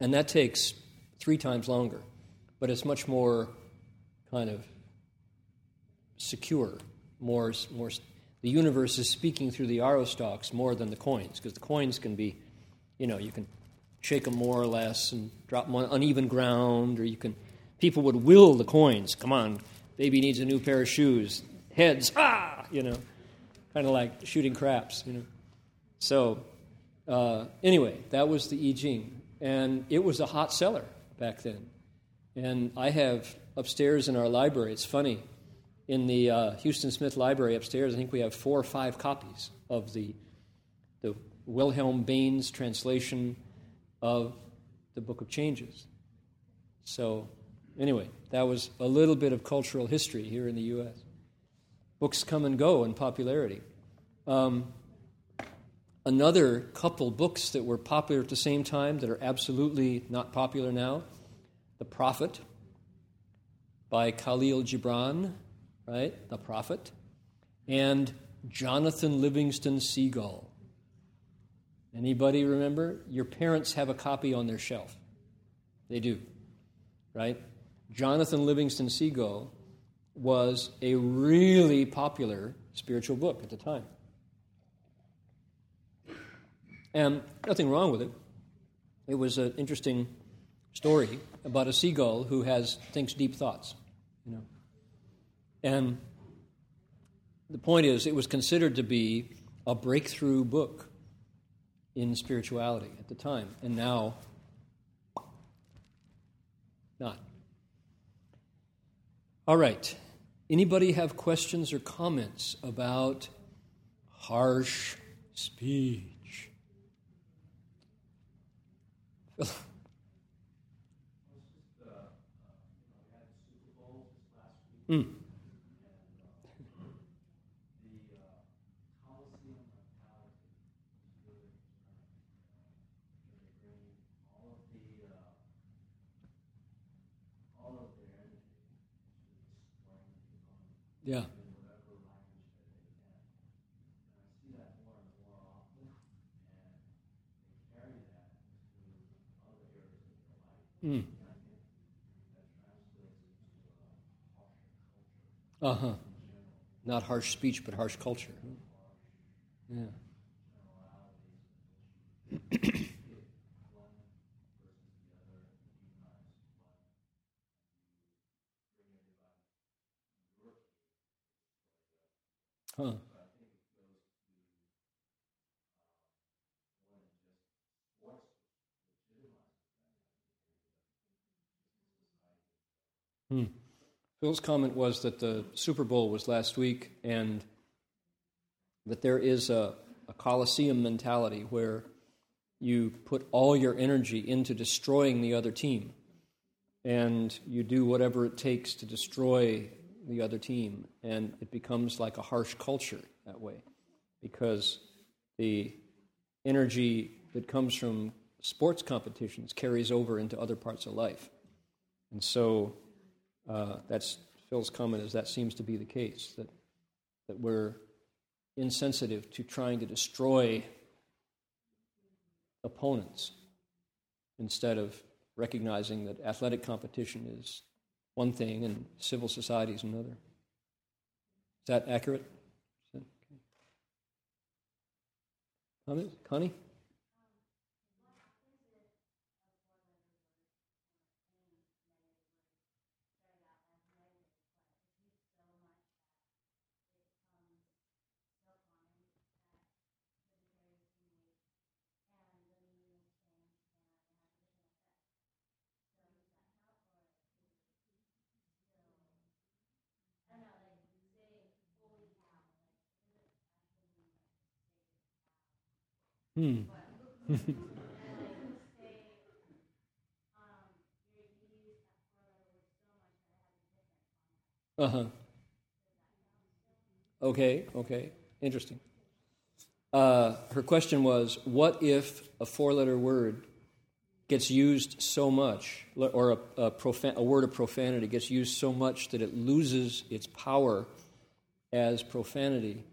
And that takes three times longer, but it's much more kind of secure, more, more the universe is speaking through the yarrow stalks more than the coins, because the coins can be, you know, you can shake them more or less and drop them on uneven ground, or you can, people would will the coins. Come on, baby needs a new pair of shoes. Heads, ah, you know, kind of like shooting craps, you know. So, uh, anyway, that was the I Ching, and it was a hot seller back then. And I have upstairs in our library. It's funny in the uh, Huston Smith Library upstairs, I think we have four or five copies of the, the Wilhelm Baynes translation of the Book of Changes. So, anyway, that was a little bit of cultural history here in the U.S. Books come and go in popularity. Um, another couple books that were popular at the same time that are absolutely not popular now The Prophet by Kahlil Gibran right? The prophet, and Jonathan Livingston Seagull. Anybody remember? Your parents have a copy on their shelf. They do, right? Jonathan Livingston Seagull was a really popular spiritual book at the time. And nothing wrong with it. It was an interesting story about a seagull who has thinks deep thoughts, you know. And the point is, it was considered to be a breakthrough book in spirituality at the time, and now not. All right. Anybody have questions or comments about harsh speech? mm. Yeah. Mm. Uh huh. Not harsh speech, but harsh culture. Yeah. Huh. Hmm. Phil's comment was that the Super Bowl was last week and that there is a, a Coliseum mentality where you put all your energy into destroying the other team and you do whatever it takes to destroy the other team, and it becomes like a harsh culture that way because the energy that comes from sports competitions carries over into other parts of life. And so uh, that's Phil's comment is that seems to be the case, that, that we're insensitive to trying to destroy opponents instead of recognizing that athletic competition is one thing and civil society is another. Is that accurate? Is that okay? Connie? Hmm. uh huh. Okay, okay. Interesting. Uh, her question was What if a four letter word gets used so much, or a, a, profan- a, word of profanity gets used so much that it loses its power as profanity,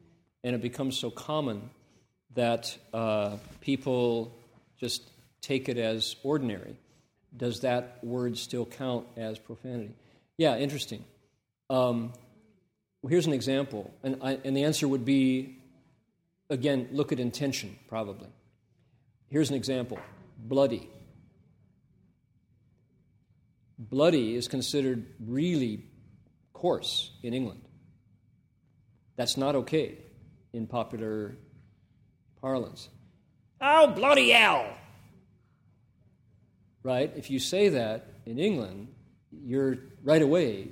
and it becomes so common that uh, people just take it as ordinary? Does that word still count as profanity? Yeah, interesting. Um, here's an example, and, I, and the answer would be again, look at intention, probably. Here's an example bloody. Bloody is considered really coarse in England. That's not okay in popular parlance. Oh, bloody hell! Right? If you say that in England, you're right away,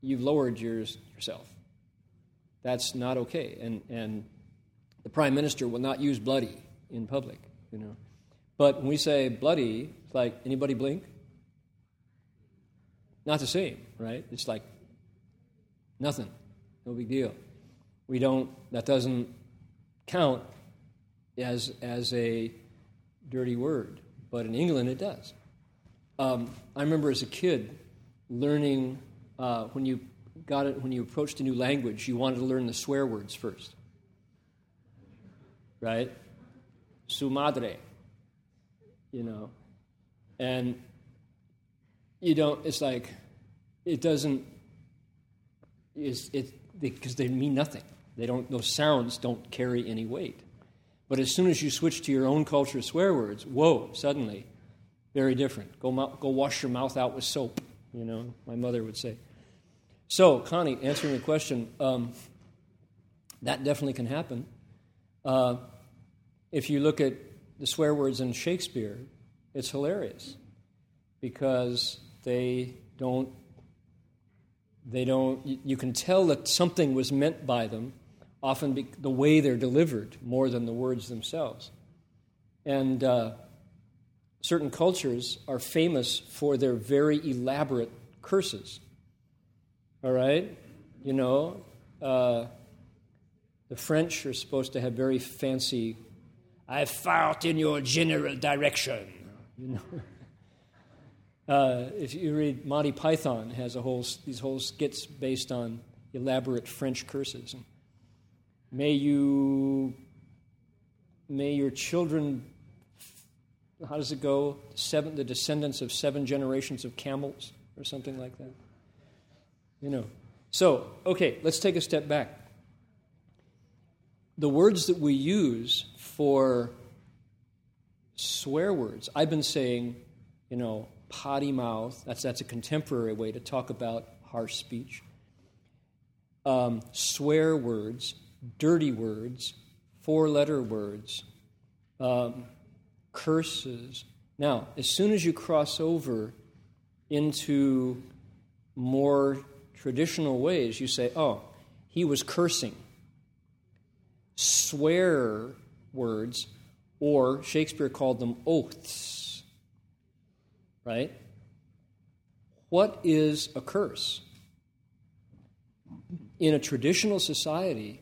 you've lowered yours, yourself. That's not okay. And, and the prime minister will not use bloody in public, you know. But when we say bloody, it's like anybody blink? Not the same, right? It's like nothing, no big deal. We don't. That doesn't count as as a dirty word, but in England it does. Um, I remember as a kid learning uh, when you got it when you approached a new language, you wanted to learn the swear words first, right? Su madre, you know, and you don't. It's like it doesn't. Is it because they mean nothing. They don't. Those sounds don't carry any weight. But as soon as you switch to your own culture swear words, whoa! Suddenly, very different. Go go wash your mouth out with soap. You know, my mother would say. So, Connie, answering the question, um, that definitely can happen. Uh, if you look at the swear words in Shakespeare, it's hilarious because they don't they don't you can tell that something was meant by them often be, the way they're delivered more than the words themselves. And uh, certain cultures are famous for their very elaborate curses. All right? You know uh, the french are supposed to have very fancy i fart in your general direction. You know? Uh, if you read Monty Python, has a whole these whole skits based on elaborate French curses. And may you, may your children, how does it go? Seven, the descendants of seven generations of camels, or something like that. You know. So, okay, let's take a step back. The words that we use for swear words, I've been saying, you know, potty mouth. That's, that's a contemporary way to talk about harsh speech. Um, swear words, dirty words, four letter words, um, curses. Now, as soon as you cross over into more traditional ways, you say, oh, he was cursing. Swear words, or Shakespeare called them oaths right? What is a curse? In a traditional society,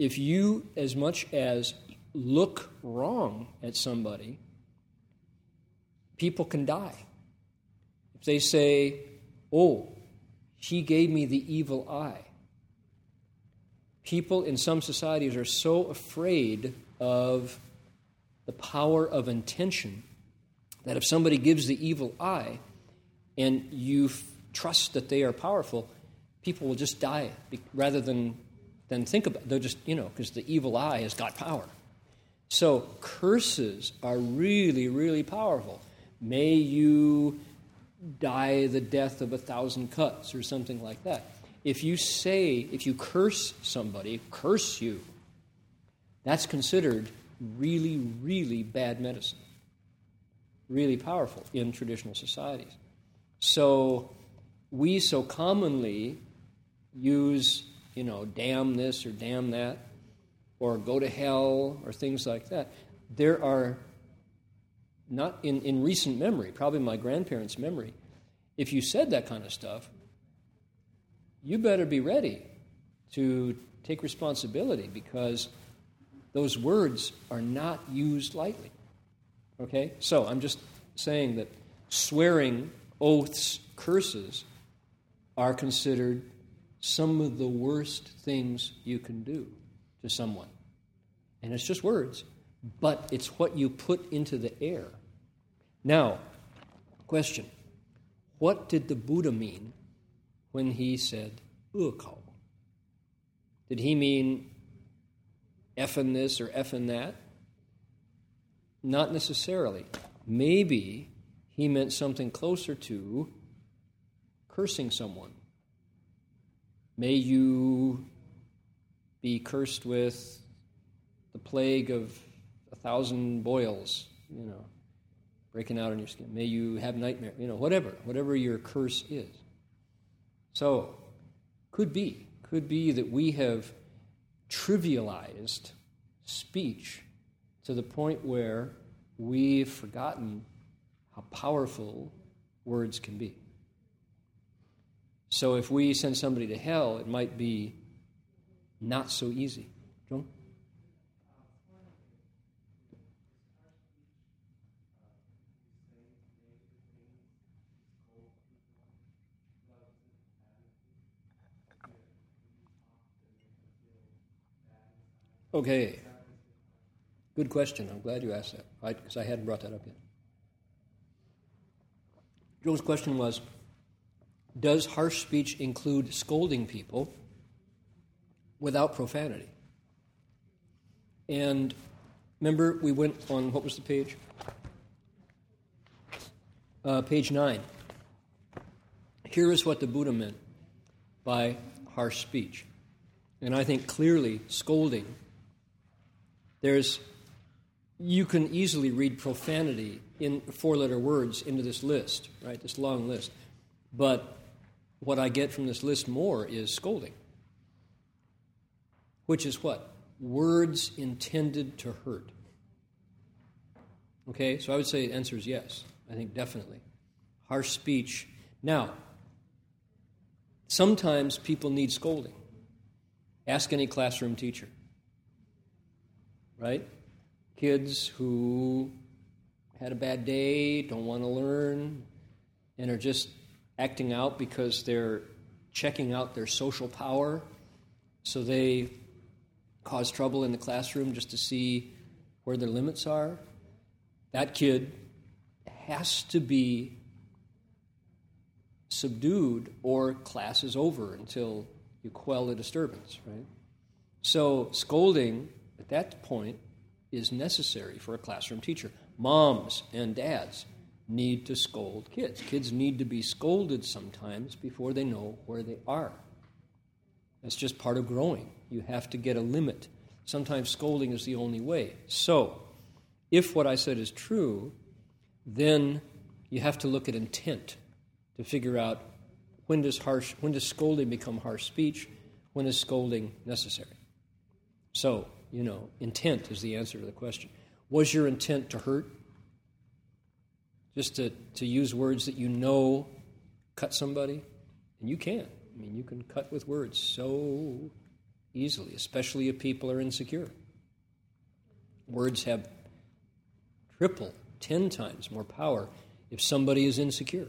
if you as much as look wrong at somebody, people can die. If they say, Oh, he gave me the evil eye. People in some societies are so afraid of the power of intention that if somebody gives the evil eye and you f- trust that they are powerful, people will just die rather than, than think about. They'll just, you know, because the evil eye has got power. So curses are really, really powerful. May you die the death of a thousand cuts or something like that. If you say, if you curse somebody, curse you, that's considered really, really bad medicine really powerful in traditional societies. So we so commonly use, you know, damn this or damn that, or go to hell or things like that. there are not in, in recent memory, probably my grandparents' memory, if you said that kind of stuff, you better be ready to take responsibility because those words are not used lightly. Okay? So I'm just saying that swearing, oaths, curses are considered some of the worst things you can do to someone. And it's just words, but it's what you put into the air. Now, question What did the Buddha mean when he said, Ukao? Did he mean effing this or effing that? Not necessarily. Maybe he meant something closer to cursing someone. May you be cursed with the plague of a thousand boils, you know, breaking out on your skin. May you have nightmare, you know, whatever, whatever your curse is. So, could be, could be that we have trivialized speech to the point where we've forgotten how powerful words can be. So if we send somebody to hell, it might be not so easy. John? Okay. Good question. I'm glad you asked that, because I hadn't brought that up yet. Joe's question was Does harsh speech include scolding people without profanity? And remember, we went on what was the page? Uh, page 9. Here is what the Buddha meant by harsh speech. And I think clearly scolding there's, you can easily read profanity in four letter words into this list, right? This long list. But what I get from this list more is scolding, which is what? Words intended to hurt. Okay, so I would say the answer is yes. I think definitely. Harsh speech. Now, sometimes people need scolding. Ask any classroom teacher right? Kids who had a bad day, don't want to learn, and are just acting out because they're checking out their social power. So they cause trouble in the classroom just to see where their limits are. That kid has to be subdued or class is over until you quell the disturbance, right? So scolding at that point is necessary for a classroom teacher. Moms and dads need to scold kids. Kids need to be scolded sometimes before they know where they are. That's just part of growing. You have to get a limit. Sometimes scolding is the only way. So, if what I said is true, then you have to look at intent to figure out when does harsh when does scolding become harsh speech, when is scolding necessary. So, you know, intent is the answer to the question. Was your intent to hurt? Just to, to use words that you know cut somebody? And you can. I mean, you can cut with words so easily, especially if people are insecure. Words have triple, ten times more power if somebody is insecure.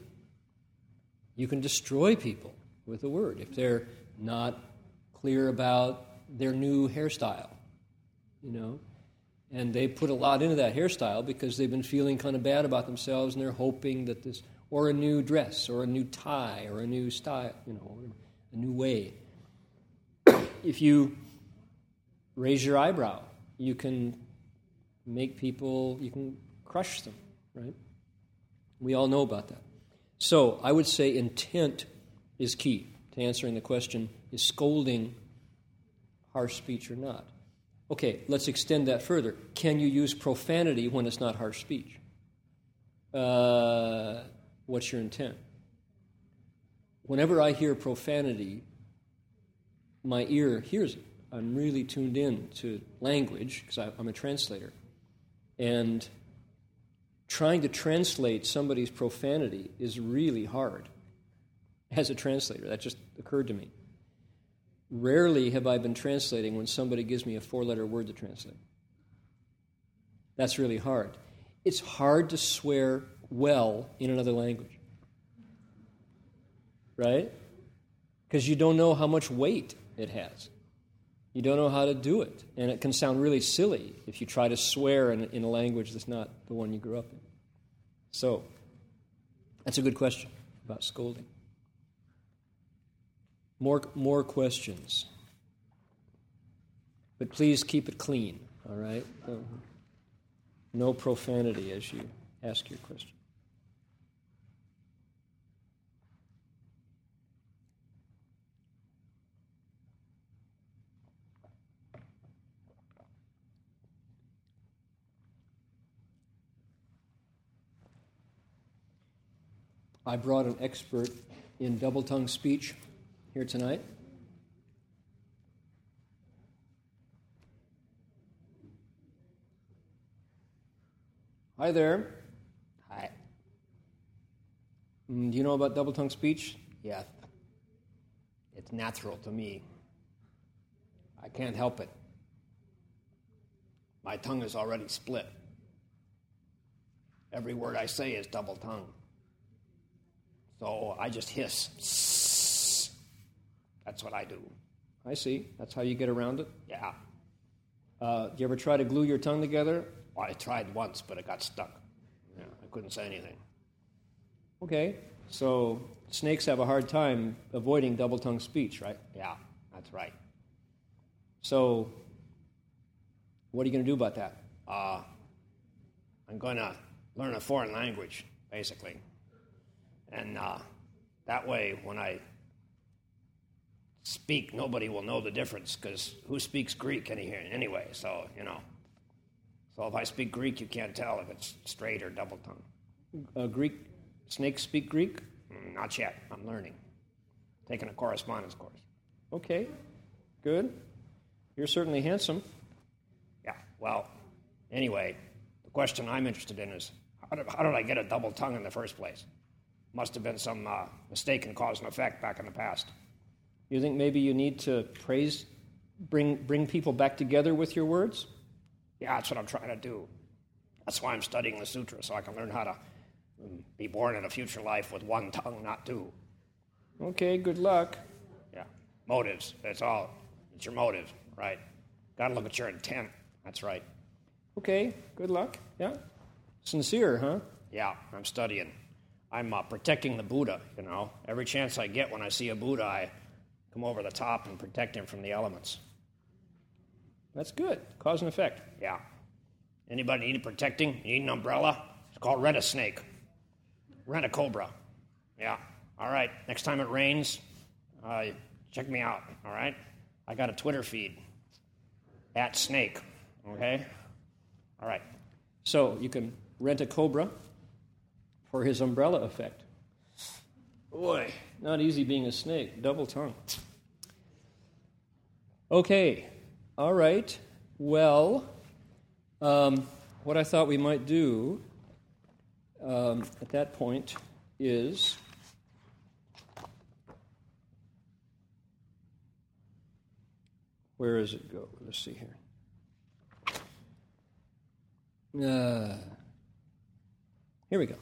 You can destroy people with a word if they're not clear about their new hairstyle you know. And they put a lot into that hairstyle because they've been feeling kind of bad about themselves and they're hoping that this, or a new dress, or a new tie, or a new style, you know, a new way. if you raise your eyebrow, you can make people, you can crush them, right? We all know about that. So I would say intent is key to answering the question is scolding harsh speech or not? Okay, let's extend that further. Can you use profanity when it's not harsh speech? Uh, what's your intent? Whenever I hear profanity, my ear hears it. I'm really tuned in to language because I'm a translator. And trying to translate somebody's profanity is really hard as a translator. That just occurred to me. Rarely have I been translating when somebody gives me a four letter word to translate. That's really hard. It's hard to swear well in another language. Right? Because you don't know how much weight it has. You don't know how to do it. And it can sound really silly if you try to swear in, in a language that's not the one you grew up in. So, that's a good question about scolding. More, more questions. But please keep it clean, all right? No profanity as you ask your question. I brought an expert in double tongue speech here tonight. Hi there. Hi. Mm, do you know about double tongue speech? Yeah. It's natural to me. I can't help it. My tongue is already split. Every word I say is double tongue. So I just hiss. That's what I do. I see. That's how you get around it? Yeah. Uh, do you ever try to glue your tongue together? Well, I tried once, but it got stuck. Yeah, I couldn't say anything. Okay. So snakes have a hard time avoiding double tongue speech, right? Yeah, that's right. So, what are you going to do about that? Uh, I'm going to learn a foreign language, basically. And uh, that way, when I speak, nobody will know the difference because who speaks Greek anyway? So, you know. So if I speak Greek, you can't tell if it's straight or double tongue. Uh, Greek, snakes speak Greek? Mm, not yet. I'm learning. Taking a correspondence course. Okay, good. You're certainly handsome. Yeah, well, anyway, the question I'm interested in is how did, how did I get a double tongue in the first place? Must have been some uh, mistaken cause and effect back in the past. You think maybe you need to praise, bring, bring people back together with your words? Yeah, that's what I'm trying to do. That's why I'm studying the sutra, so I can learn how to um, be born in a future life with one tongue, not two. Okay, good luck. Yeah, motives. That's all. It's your motive, right? Got to look at your intent. That's right. Okay, good luck. Yeah. Sincere, huh? Yeah, I'm studying. I'm uh, protecting the Buddha, you know. Every chance I get when I see a Buddha, I come over the top and protect him from the elements. That's good. Cause and effect. Yeah. Anybody need protecting? You need an umbrella? It's called Rent a Snake. Rent a Cobra. Yeah. All right. Next time it rains, uh, check me out. All right. I got a Twitter feed at Snake. Okay. All right. So you can rent a Cobra for his umbrella effect. Boy, not easy being a snake, double tongue. Okay, all right. Well, um, what I thought we might do um, at that point is. Where does it go? Let's see here. Uh, here we go.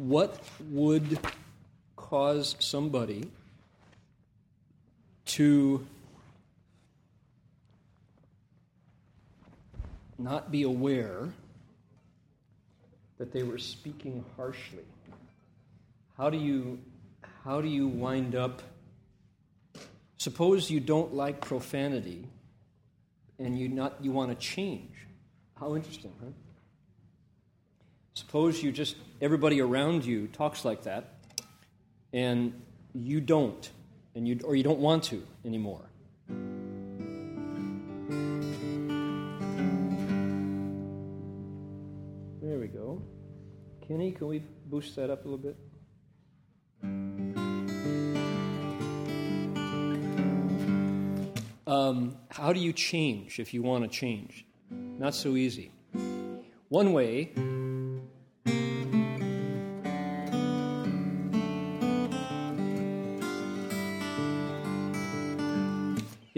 What would cause somebody to not be aware that they were speaking harshly? How do you, how do you wind up? Suppose you don't like profanity and you, not, you want to change. How interesting, huh? Suppose you just, everybody around you talks like that, and you don't, and you, or you don't want to anymore. There we go. Kenny, can we boost that up a little bit? um, how do you change if you want to change? Not so easy. One way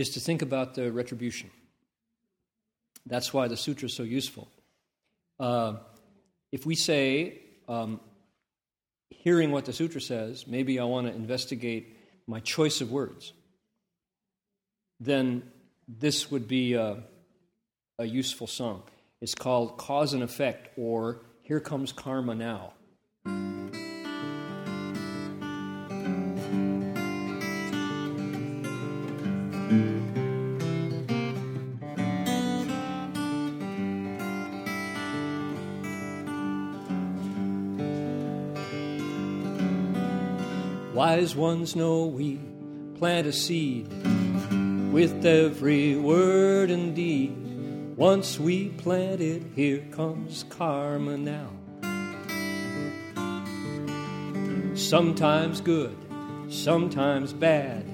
is to think about the retribution. That's why the sutra is so useful. Uh, if we say, um, hearing what the sutra says, maybe I want to investigate my choice of words, then this would be a, a useful song. It's called Cause and Effect, or Here Comes Karma Now. Wise ones know we plant a seed with every word and deed. Once we plant it, here comes karma now. Sometimes good, sometimes bad,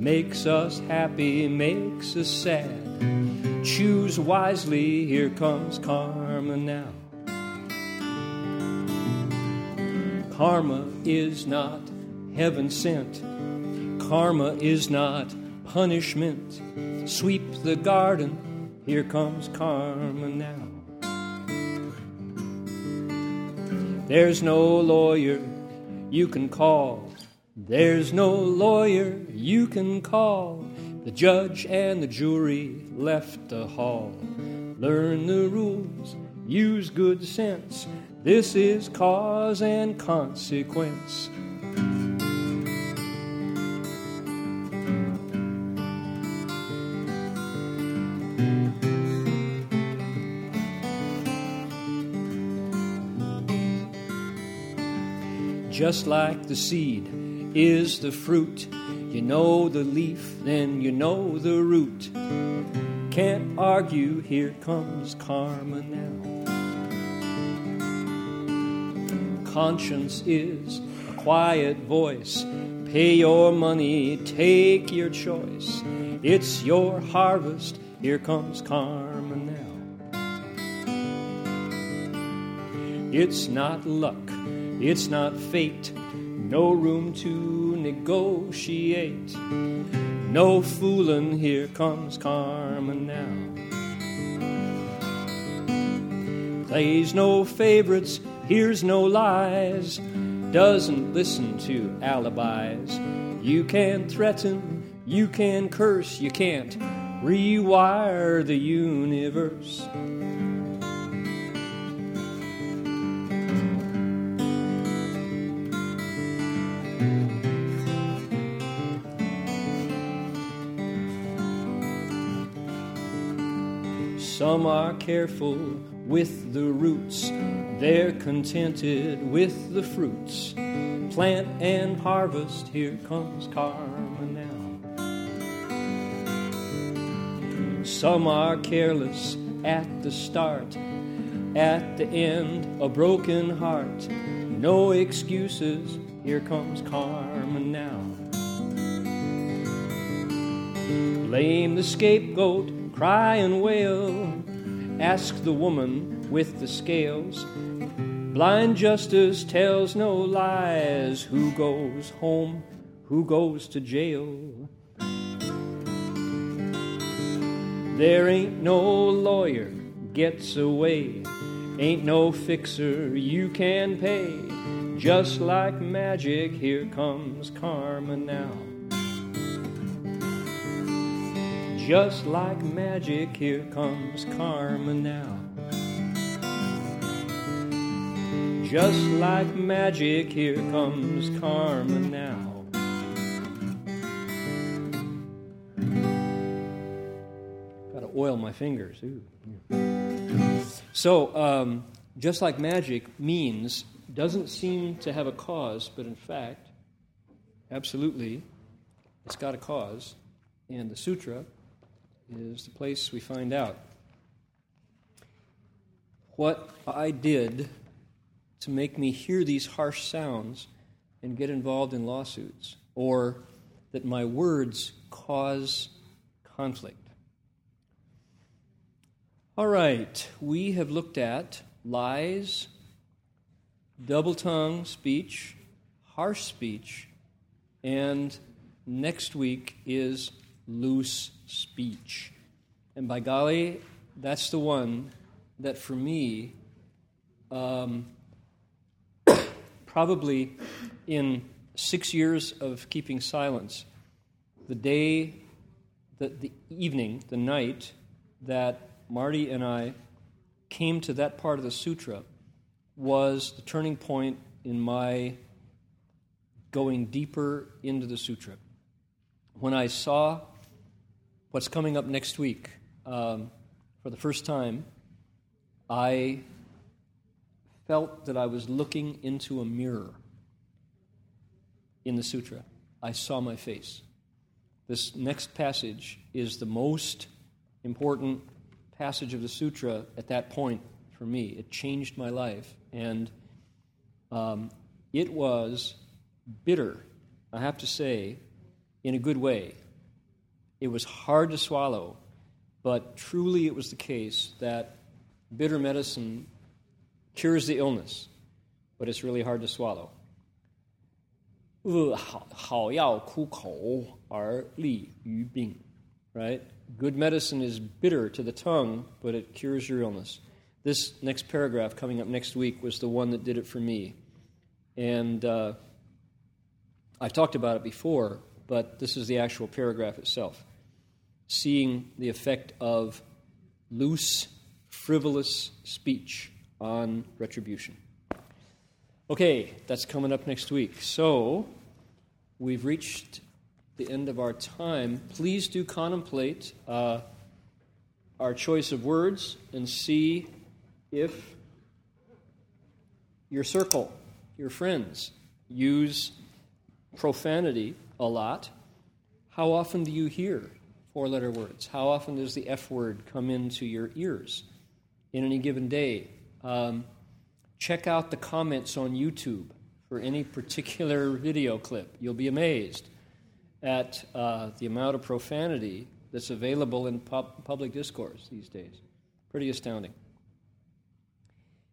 makes us happy, makes us sad. Choose wisely, here comes karma now. Karma is not heaven sent. Karma is not punishment. Sweep the garden, here comes karma now. There's no lawyer you can call. There's no lawyer you can call. The judge and the jury left the hall. Learn the rules, use good sense. This is cause and consequence. Just like the seed is the fruit. You know the leaf, then you know the root. Can't argue, here comes karma now. Conscience is a quiet voice. Pay your money, take your choice. It's your harvest, here comes karma now. It's not luck it's not fate, no room to negotiate. No fooling, here comes karma now. Plays no favorites, hears no lies, doesn't listen to alibis. You can threaten, you can curse, you can't rewire the universe. Some are careful with the roots, they're contented with the fruits. Plant and harvest, here comes karma now. Some are careless at the start, at the end, a broken heart. No excuses, here comes karma now. Blame the scapegoat cry and wail. Ask the woman with the scales. Blind justice tells no lies. Who goes home? Who goes to jail? There ain't no lawyer gets away. Ain't no fixer you can pay. Just like magic, here comes karma now. Just like magic, here comes karma now. Just like magic, here comes karma now. Gotta oil my fingers. Ooh. So, um, just like magic means, doesn't seem to have a cause, but in fact, absolutely, it's got a cause. And the sutra is the place we find out what I did to make me hear these harsh sounds and get involved in lawsuits, or that my words cause conflict. All right, we have looked at lies, double tongue speech, harsh speech, and next week is loose speech. And by golly, that's the one that for me, um, probably in six years of keeping silence, the day, the, the evening, the night that Marty and I came to that part of the sutra was the turning point in my going deeper into the sutra. When I saw what's coming up next week um, for the first time, I felt that I was looking into a mirror in the sutra. I saw my face. This next passage is the most important passage of the sutra at that point for me. It changed my life. And um, it was bitter, I have to say, in a good way. It was hard to swallow, but truly it was the case that bitter medicine cures the illness, but it's really hard to swallow. 恶好好药苦口而利于病, right? Good medicine is bitter to the tongue, but it cures your illness. This next paragraph coming up next week was the one that did it for me. And uh, I've talked about it before, but this is the actual paragraph itself. Seeing the effect of loose, frivolous speech on retribution. Okay, that's coming up next week. So, we've reached the end of our time. Please do contemplate uh, our choice of words and see if your circle, your friends, use profanity a lot. How often do you hear four letter words? How often does the F word come into your ears in any given day? Um, check out the comments on YouTube for any particular video clip. You'll be amazed at uh, the amount of profanity that's available in pub- public discourse these days. Pretty astounding.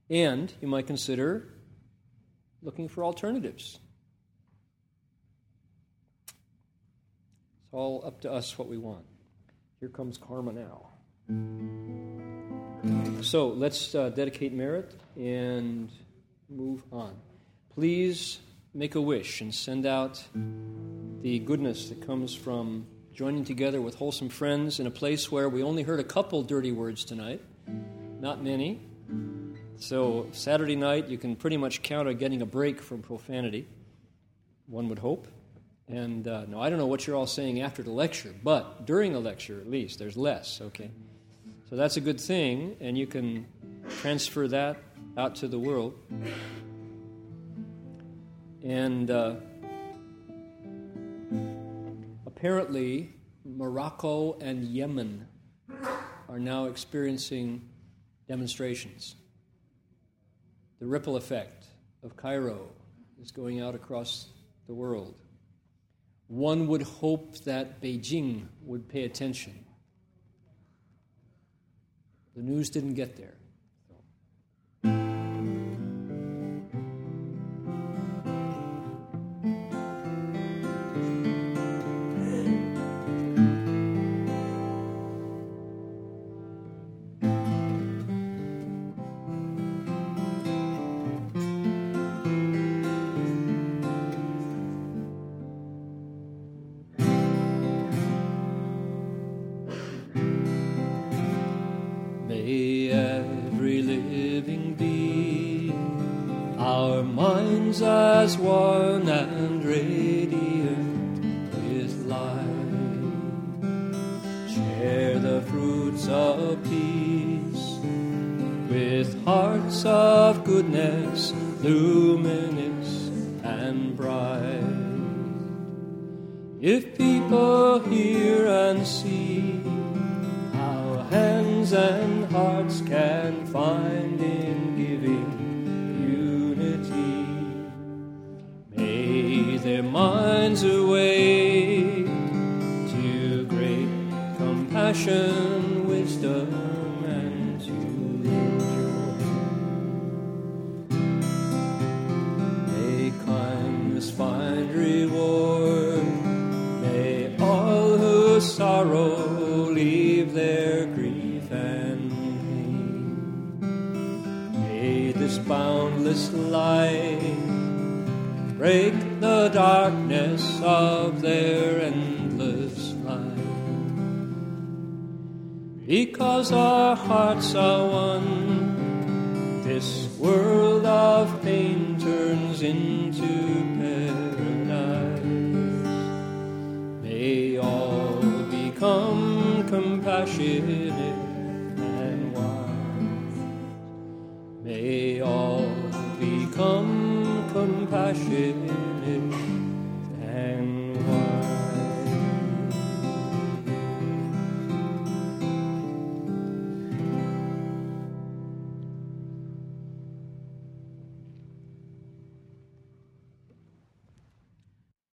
And you might consider looking for alternatives. It's all up to us what we want. Here comes karma now. So let's uh, dedicate merit and move on. Please make a wish and send out the goodness that comes from joining together with wholesome friends in a place where we only heard a couple dirty words tonight, not many. So, Saturday night, you can pretty much count on getting a break from profanity, one would hope. And uh, no, I don't know what you're all saying after the lecture, but during the lecture, at least, there's less, okay? So that's a good thing, and you can transfer that out to the world. And uh, apparently, Morocco and Yemen are now experiencing demonstrations. The ripple effect of Cairo is going out across the world. One would hope that Beijing would pay attention the news didn't get there. Because our hearts are one, this world of pain turns into paradise. May all become compassionate and wise. May all become compassionate